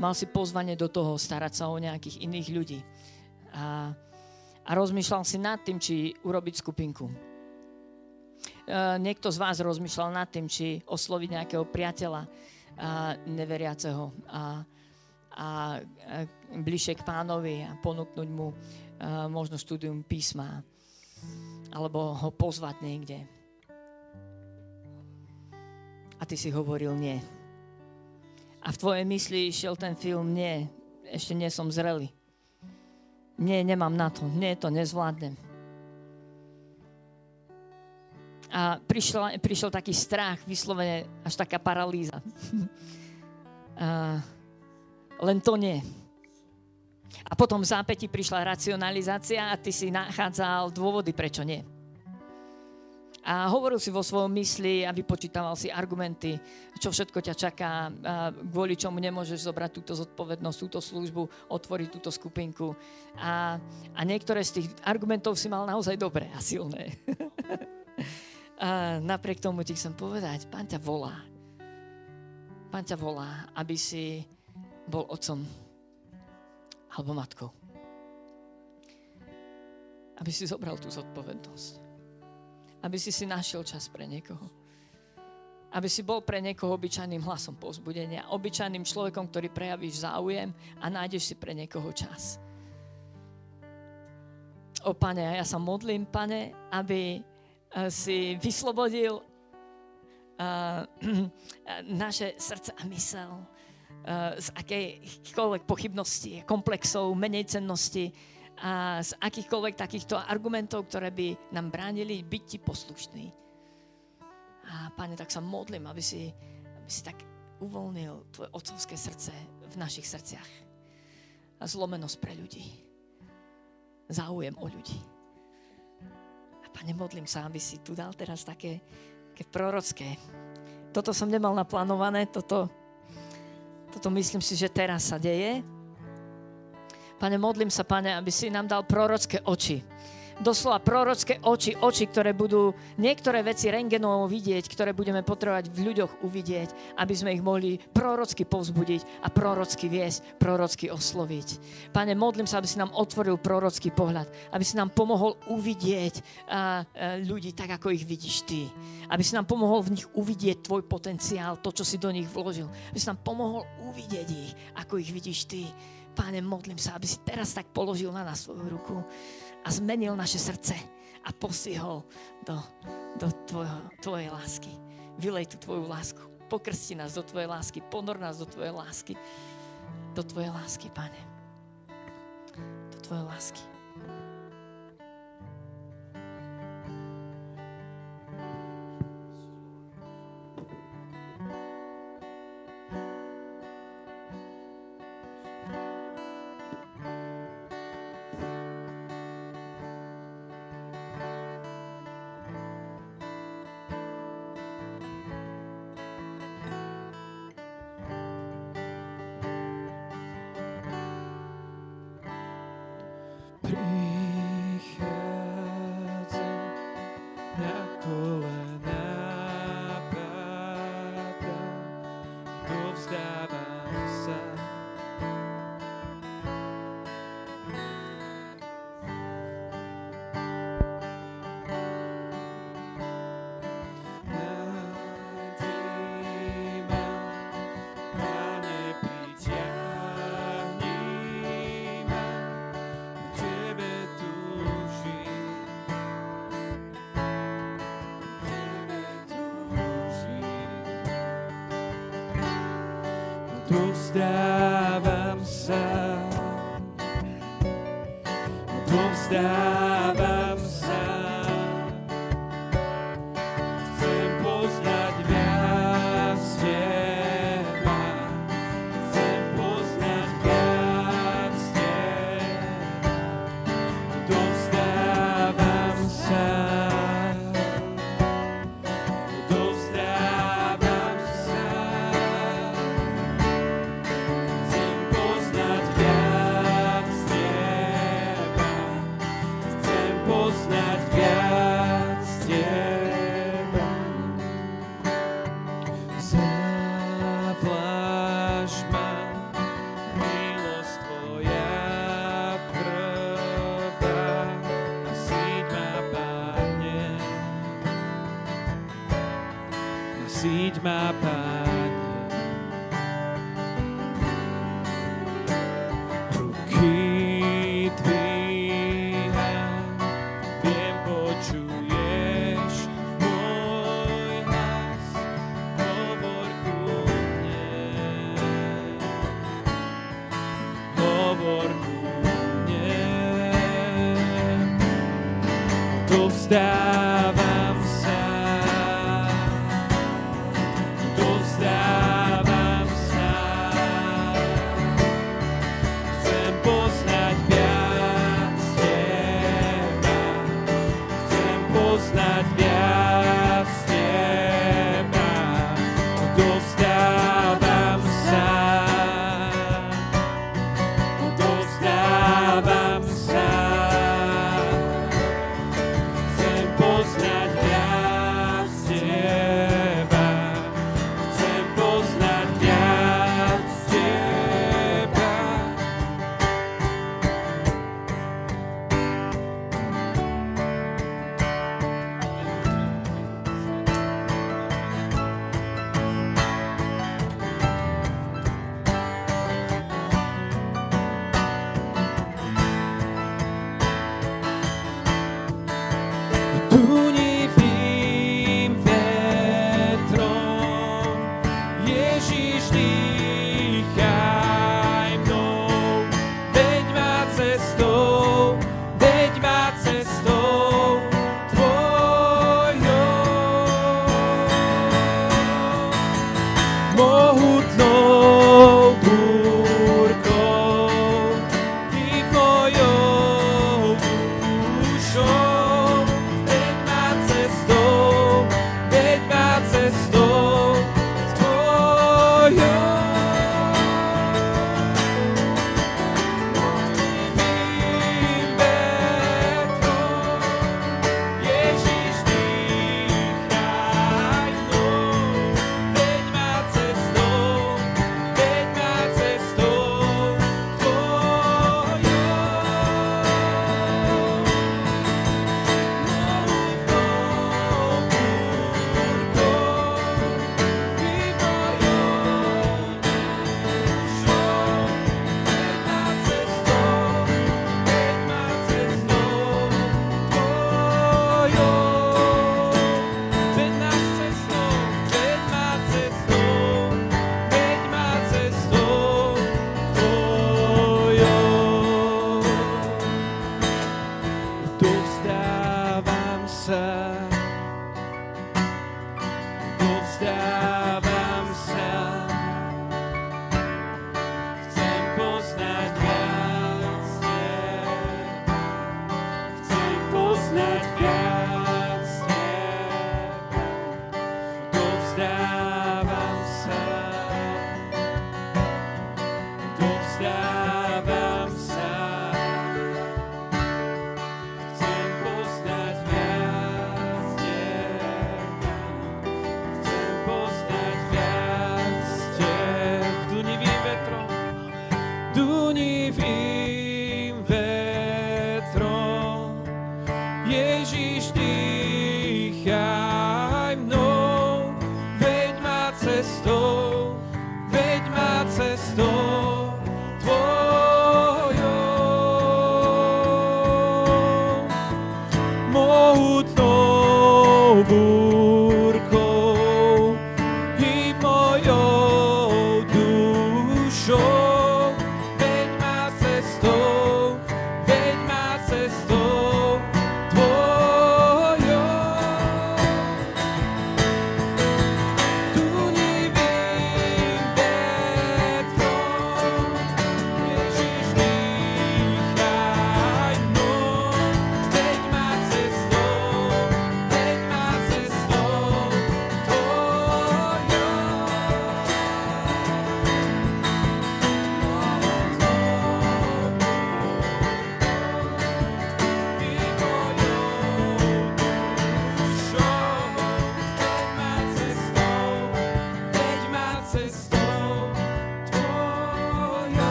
Mal si pozvanie do toho starať sa o nejakých iných ľudí. A, a rozmýšľal si nad tým, či urobiť skupinku Eh, niekto z vás rozmýšľal nad tým, či osloviť nejakého priateľa neveriaceho a, a bližšie k pánovi a ponúknuť mu eh, možno štúdium písma alebo ho pozvať niekde. A ty si hovoril nie. A v tvojej mysli išiel ten film, nie, ešte nie som zrelý. Nie, nemám na to, nie, to nezvládnem a prišiel, prišiel taký strach, vyslovene až taká paralýza. a, len to nie. A potom v zápäti prišla racionalizácia a ty si nachádzal dôvody, prečo nie. A hovoril si vo svojom mysli a vypočítaval si argumenty, čo všetko ťa čaká, kvôli čomu nemôžeš zobrať túto zodpovednosť, túto službu, otvoriť túto skupinku. A, a niektoré z tých argumentov si mal naozaj dobré a silné. a napriek tomu ti chcem povedať, pán ťa volá. Pán ťa volá, aby si bol otcom alebo matkou. Aby si zobral tú zodpovednosť aby si si našiel čas pre niekoho. Aby si bol pre niekoho obyčajným hlasom pozbudenia, obyčajným človekom, ktorý prejavíš záujem a nájdeš si pre niekoho čas. O pane, ja sa modlím, pane, aby eh, si vyslobodil uh, naše srdce a mysel uh, z akejkoľvek pochybnosti, komplexov, menej cennosti, a z akýchkoľvek takýchto argumentov, ktoré by nám bránili byť ti poslušný. A Pane, tak sa modlím, aby si, aby si tak uvoľnil tvoje otcovské srdce v našich srdciach. A zlomenosť pre ľudí. Záujem o ľudí. A Pane, modlím sa, aby si tu dal teraz také, také prorocké. Toto som nemal naplánované, toto, toto myslím si, že teraz sa deje Pane, modlím sa, Pane, aby si nám dal prorocké oči. Doslova prorocké oči, oči, ktoré budú niektoré veci rengenovo vidieť, ktoré budeme potrebovať v ľuďoch uvidieť, aby sme ich mohli prorocky povzbudiť a prorocky viesť, prorocky osloviť. Pane, modlím sa, aby si nám otvoril prorocký pohľad, aby si nám pomohol uvidieť a, a, ľudí tak, ako ich vidíš Ty. Aby si nám pomohol v nich uvidieť Tvoj potenciál, to, čo si do nich vložil. Aby si nám pomohol uvidieť ich, ako ich vidíš Ty Páne, modlím sa, aby si teraz tak položil na nás svoju ruku a zmenil naše srdce a posihol do, do tvojho, tvojej lásky. Vylej tú tvoju lásku. Pokrsti nás do tvojej lásky. Ponor nás do tvojej lásky. Do tvojej lásky, Pane. Do tvojej lásky. Gustav am Sam.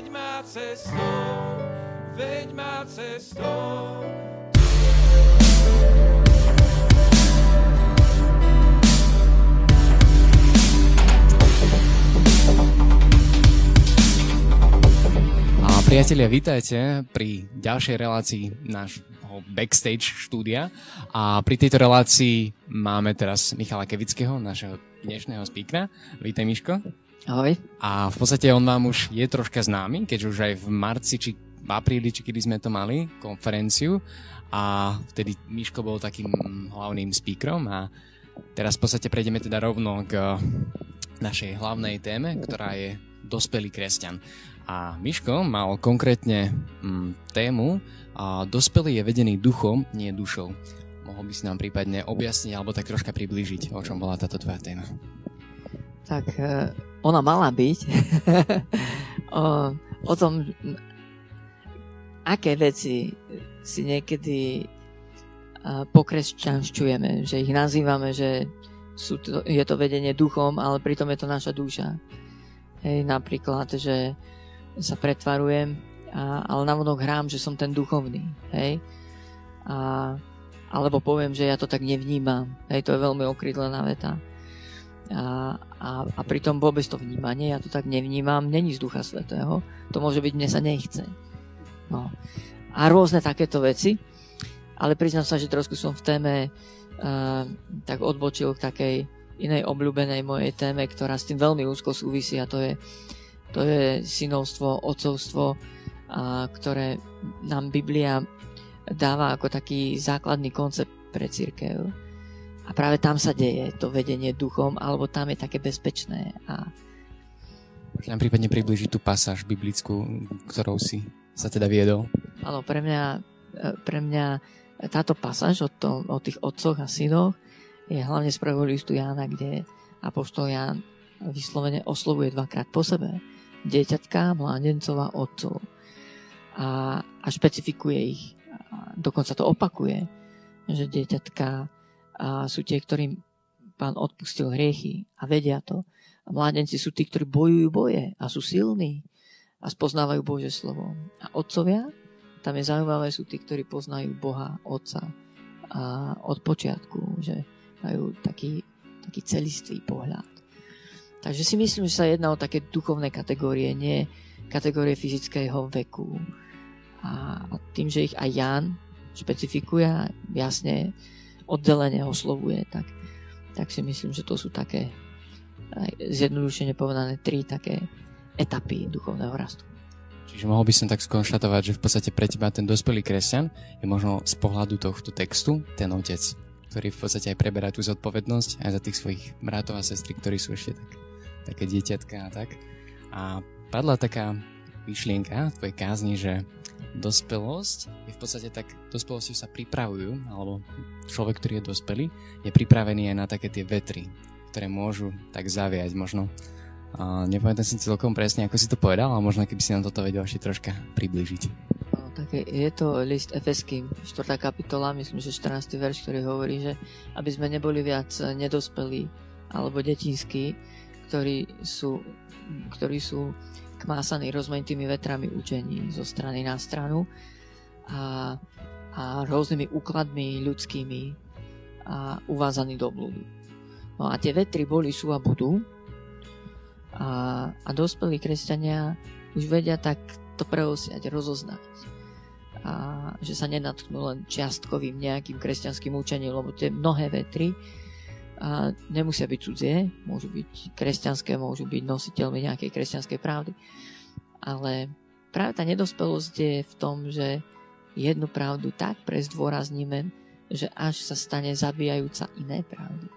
Veď ma cestou, veď ma cestou, priatelia, vítajte pri ďalšej relácii nášho backstage štúdia. A pri tejto relácii máme teraz Michala Kevického, našeho dnešného speakera. Vítaj, Miško. Ahoj. A v podstate on vám už je troška známy, keďže už aj v marci či v apríli, či kedy sme to mali, konferenciu. A vtedy Miško bol takým hlavným speakerom a teraz v podstate prejdeme teda rovno k našej hlavnej téme, ktorá je dospelý kresťan. A Miško mal konkrétne mm, tému a dospelý je vedený duchom, nie dušou. Mohol by si nám prípadne objasniť alebo tak troška priblížiť, o čom bola táto tvoja téma. Tak eh, ona mala byť o, o tom, aké veci si niekedy eh, pokresťanšťujeme, že ich nazývame, že sú to, je to vedenie duchom, ale pritom je to naša duša. Hej, napríklad, že sa pretvarujem, a, ale navodok hrám, že som ten duchovný. Hej? A, alebo poviem, že ja to tak nevnímam. Hej, to je veľmi okrydlená veta. A, a, a pritom vôbec to vnímanie, ja to tak nevnímam, není z Ducha Svetého. To môže byť, mne sa nechce. No. A rôzne takéto veci. Ale priznám sa, že trošku som v téme uh, tak odbočil k takej inej obľúbenej mojej téme, ktorá s tým veľmi úzko súvisí a to je, to je synovstvo, otcovstvo, a, ktoré nám Biblia dáva ako taký základný koncept pre církev. A práve tam sa deje to vedenie duchom, alebo tam je také bezpečné. A Môžeš nám prípadne približiť tú pasáž biblickú, ktorou si sa teda viedol. áno, pre mňa, e, pre mňa táto pasáž o, tom, o tých otcoch a synoch je hlavne z prvého listu Jána, kde Apoštol Ján vyslovene oslovuje dvakrát po sebe. Dieťatka, mládencov a otcov. A, a špecifikuje ich. A dokonca to opakuje, že dieťatka a sú tie, ktorým pán odpustil hriechy a vedia to. A mládenci sú tí, ktorí bojujú boje a sú silní a spoznávajú Bože slovo. A otcovia, tam je zaujímavé, sú tí, ktorí poznajú Boha, Otca a od počiatku, že majú taký, taký celistvý pohľad. Takže si myslím, že sa jedná o také duchovné kategórie, nie kategórie fyzického veku. A tým, že ich aj Jan špecifikuje jasne oddelenie oslovuje, tak, tak si myslím, že to sú také zjednodušene povedané tri také etapy duchovného rastu. Čiže mohol by som tak skonštatovať, že v podstate pre teba ten dospelý kresťan je možno z pohľadu tohto textu ten otec, ktorý v podstate aj preberá tú zodpovednosť aj za tých svojich bratov a sestry, ktorí sú ešte tak, také dieťatka a tak. A padla taká myšlienka v tvojej kázni, že dospelosť je v podstate tak, dospelosťou sa pripravujú, alebo človek, ktorý je dospelý, je pripravený aj na také tie vetry, ktoré môžu tak zaviať možno. A nepamätám si celkom presne, ako si to povedal, ale možno keby si nám toto vedel ešte troška približiť. No, tak je, je to list Efeským, 4. kapitola, myslím, že 14. verš, ktorý hovorí, že aby sme neboli viac nedospelí alebo detinskí, ktorí sú, ktorí sú kmásaný rozmanitými vetrami učení zo strany na stranu a, a rôznymi úkladmi ľudskými a uvázaný do blúdu. No a tie vetry boli, sú a budú. A, a dospelí kresťania už vedia tak to preosiať, rozoznať. A že sa nenatknú len čiastkovým nejakým kresťanským učením, lebo tie mnohé vetry a nemusia byť cudzie, môžu byť kresťanské, môžu byť nositeľmi nejakej kresťanskej pravdy. Ale práve tá nedospelosť je v tom, že jednu pravdu tak prezdôrazníme, že až sa stane zabíjajúca iné pravdy.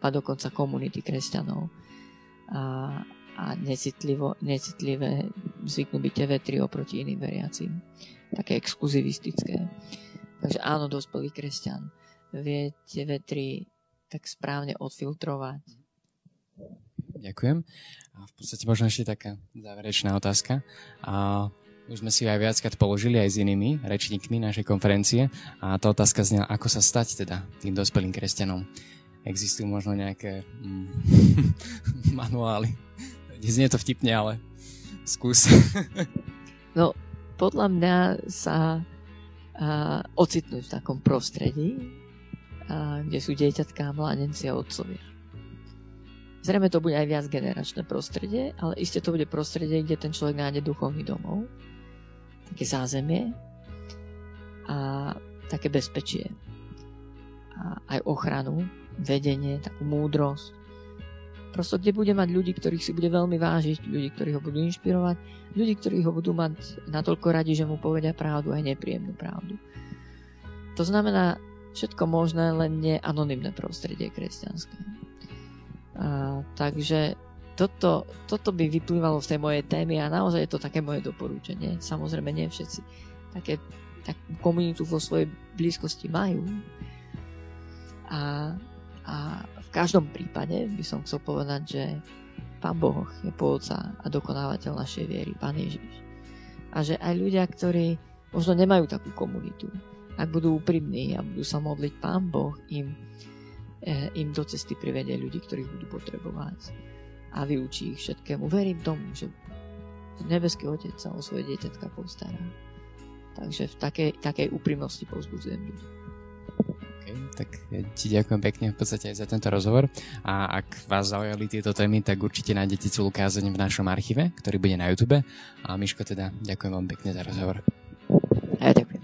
A dokonca komunity kresťanov. A, a necitlivo, necitlivé zvyknú byť tie vetry oproti iným veriacim. Také exkluzivistické. Takže áno, dospelý kresťan vie tie vetry tak správne odfiltrovať. Ďakujem. A v podstate možno ešte taká záverečná otázka. A už sme si ju aj viackrát položili aj s inými rečníkmi našej konferencie a tá otázka znela, ako sa stať teda tým dospelým kresťanom. Existujú možno nejaké mm, manuály. Znie to vtipne, ale skús. no, podľa mňa sa a, ocitnúť v takom prostredí, kde sú dieťatká, mládenci a otcovia. Zrejme to bude aj viac generačné prostredie, ale iste to bude prostredie, kde ten človek nájde duchovný domov, také zázemie a také bezpečie. A aj ochranu, vedenie, takú múdrosť. Prosto, kde bude mať ľudí, ktorých si bude veľmi vážiť, ľudí, ktorí ho budú inšpirovať, ľudí, ktorí ho budú mať natoľko radi, že mu povedia pravdu, aj nepríjemnú pravdu. To znamená, všetko možné, len nie anonimné prostredie kresťanské. A, takže toto, toto by vyplývalo z tej mojej témy a naozaj je to také moje doporučenie. Samozrejme, nie všetci také, takú komunitu vo svojej blízkosti majú. A, a v každom prípade by som chcel povedať, že Pán Boh je pôvodca a dokonávateľ našej viery, Pán Ježiš. A že aj ľudia, ktorí možno nemajú takú komunitu, ak budú úprimní a budú sa modliť, Pán Boh im, eh, im do cesty privedie ľudí, ktorých budú potrebovať a vyučí ich všetkému. Verím tomu, že nebeský Otec sa o svoje dieťatka postará. Takže v takej, takej úprimnosti povzbudzujem ľudí. Okay, tak ti ďakujem pekne v podstate aj za tento rozhovor a ak vás zaujali tieto témy, tak určite nájdete celú kázeň v našom archíve, ktorý bude na YouTube a Miško teda ďakujem vám pekne za rozhovor. A ja ďakujem.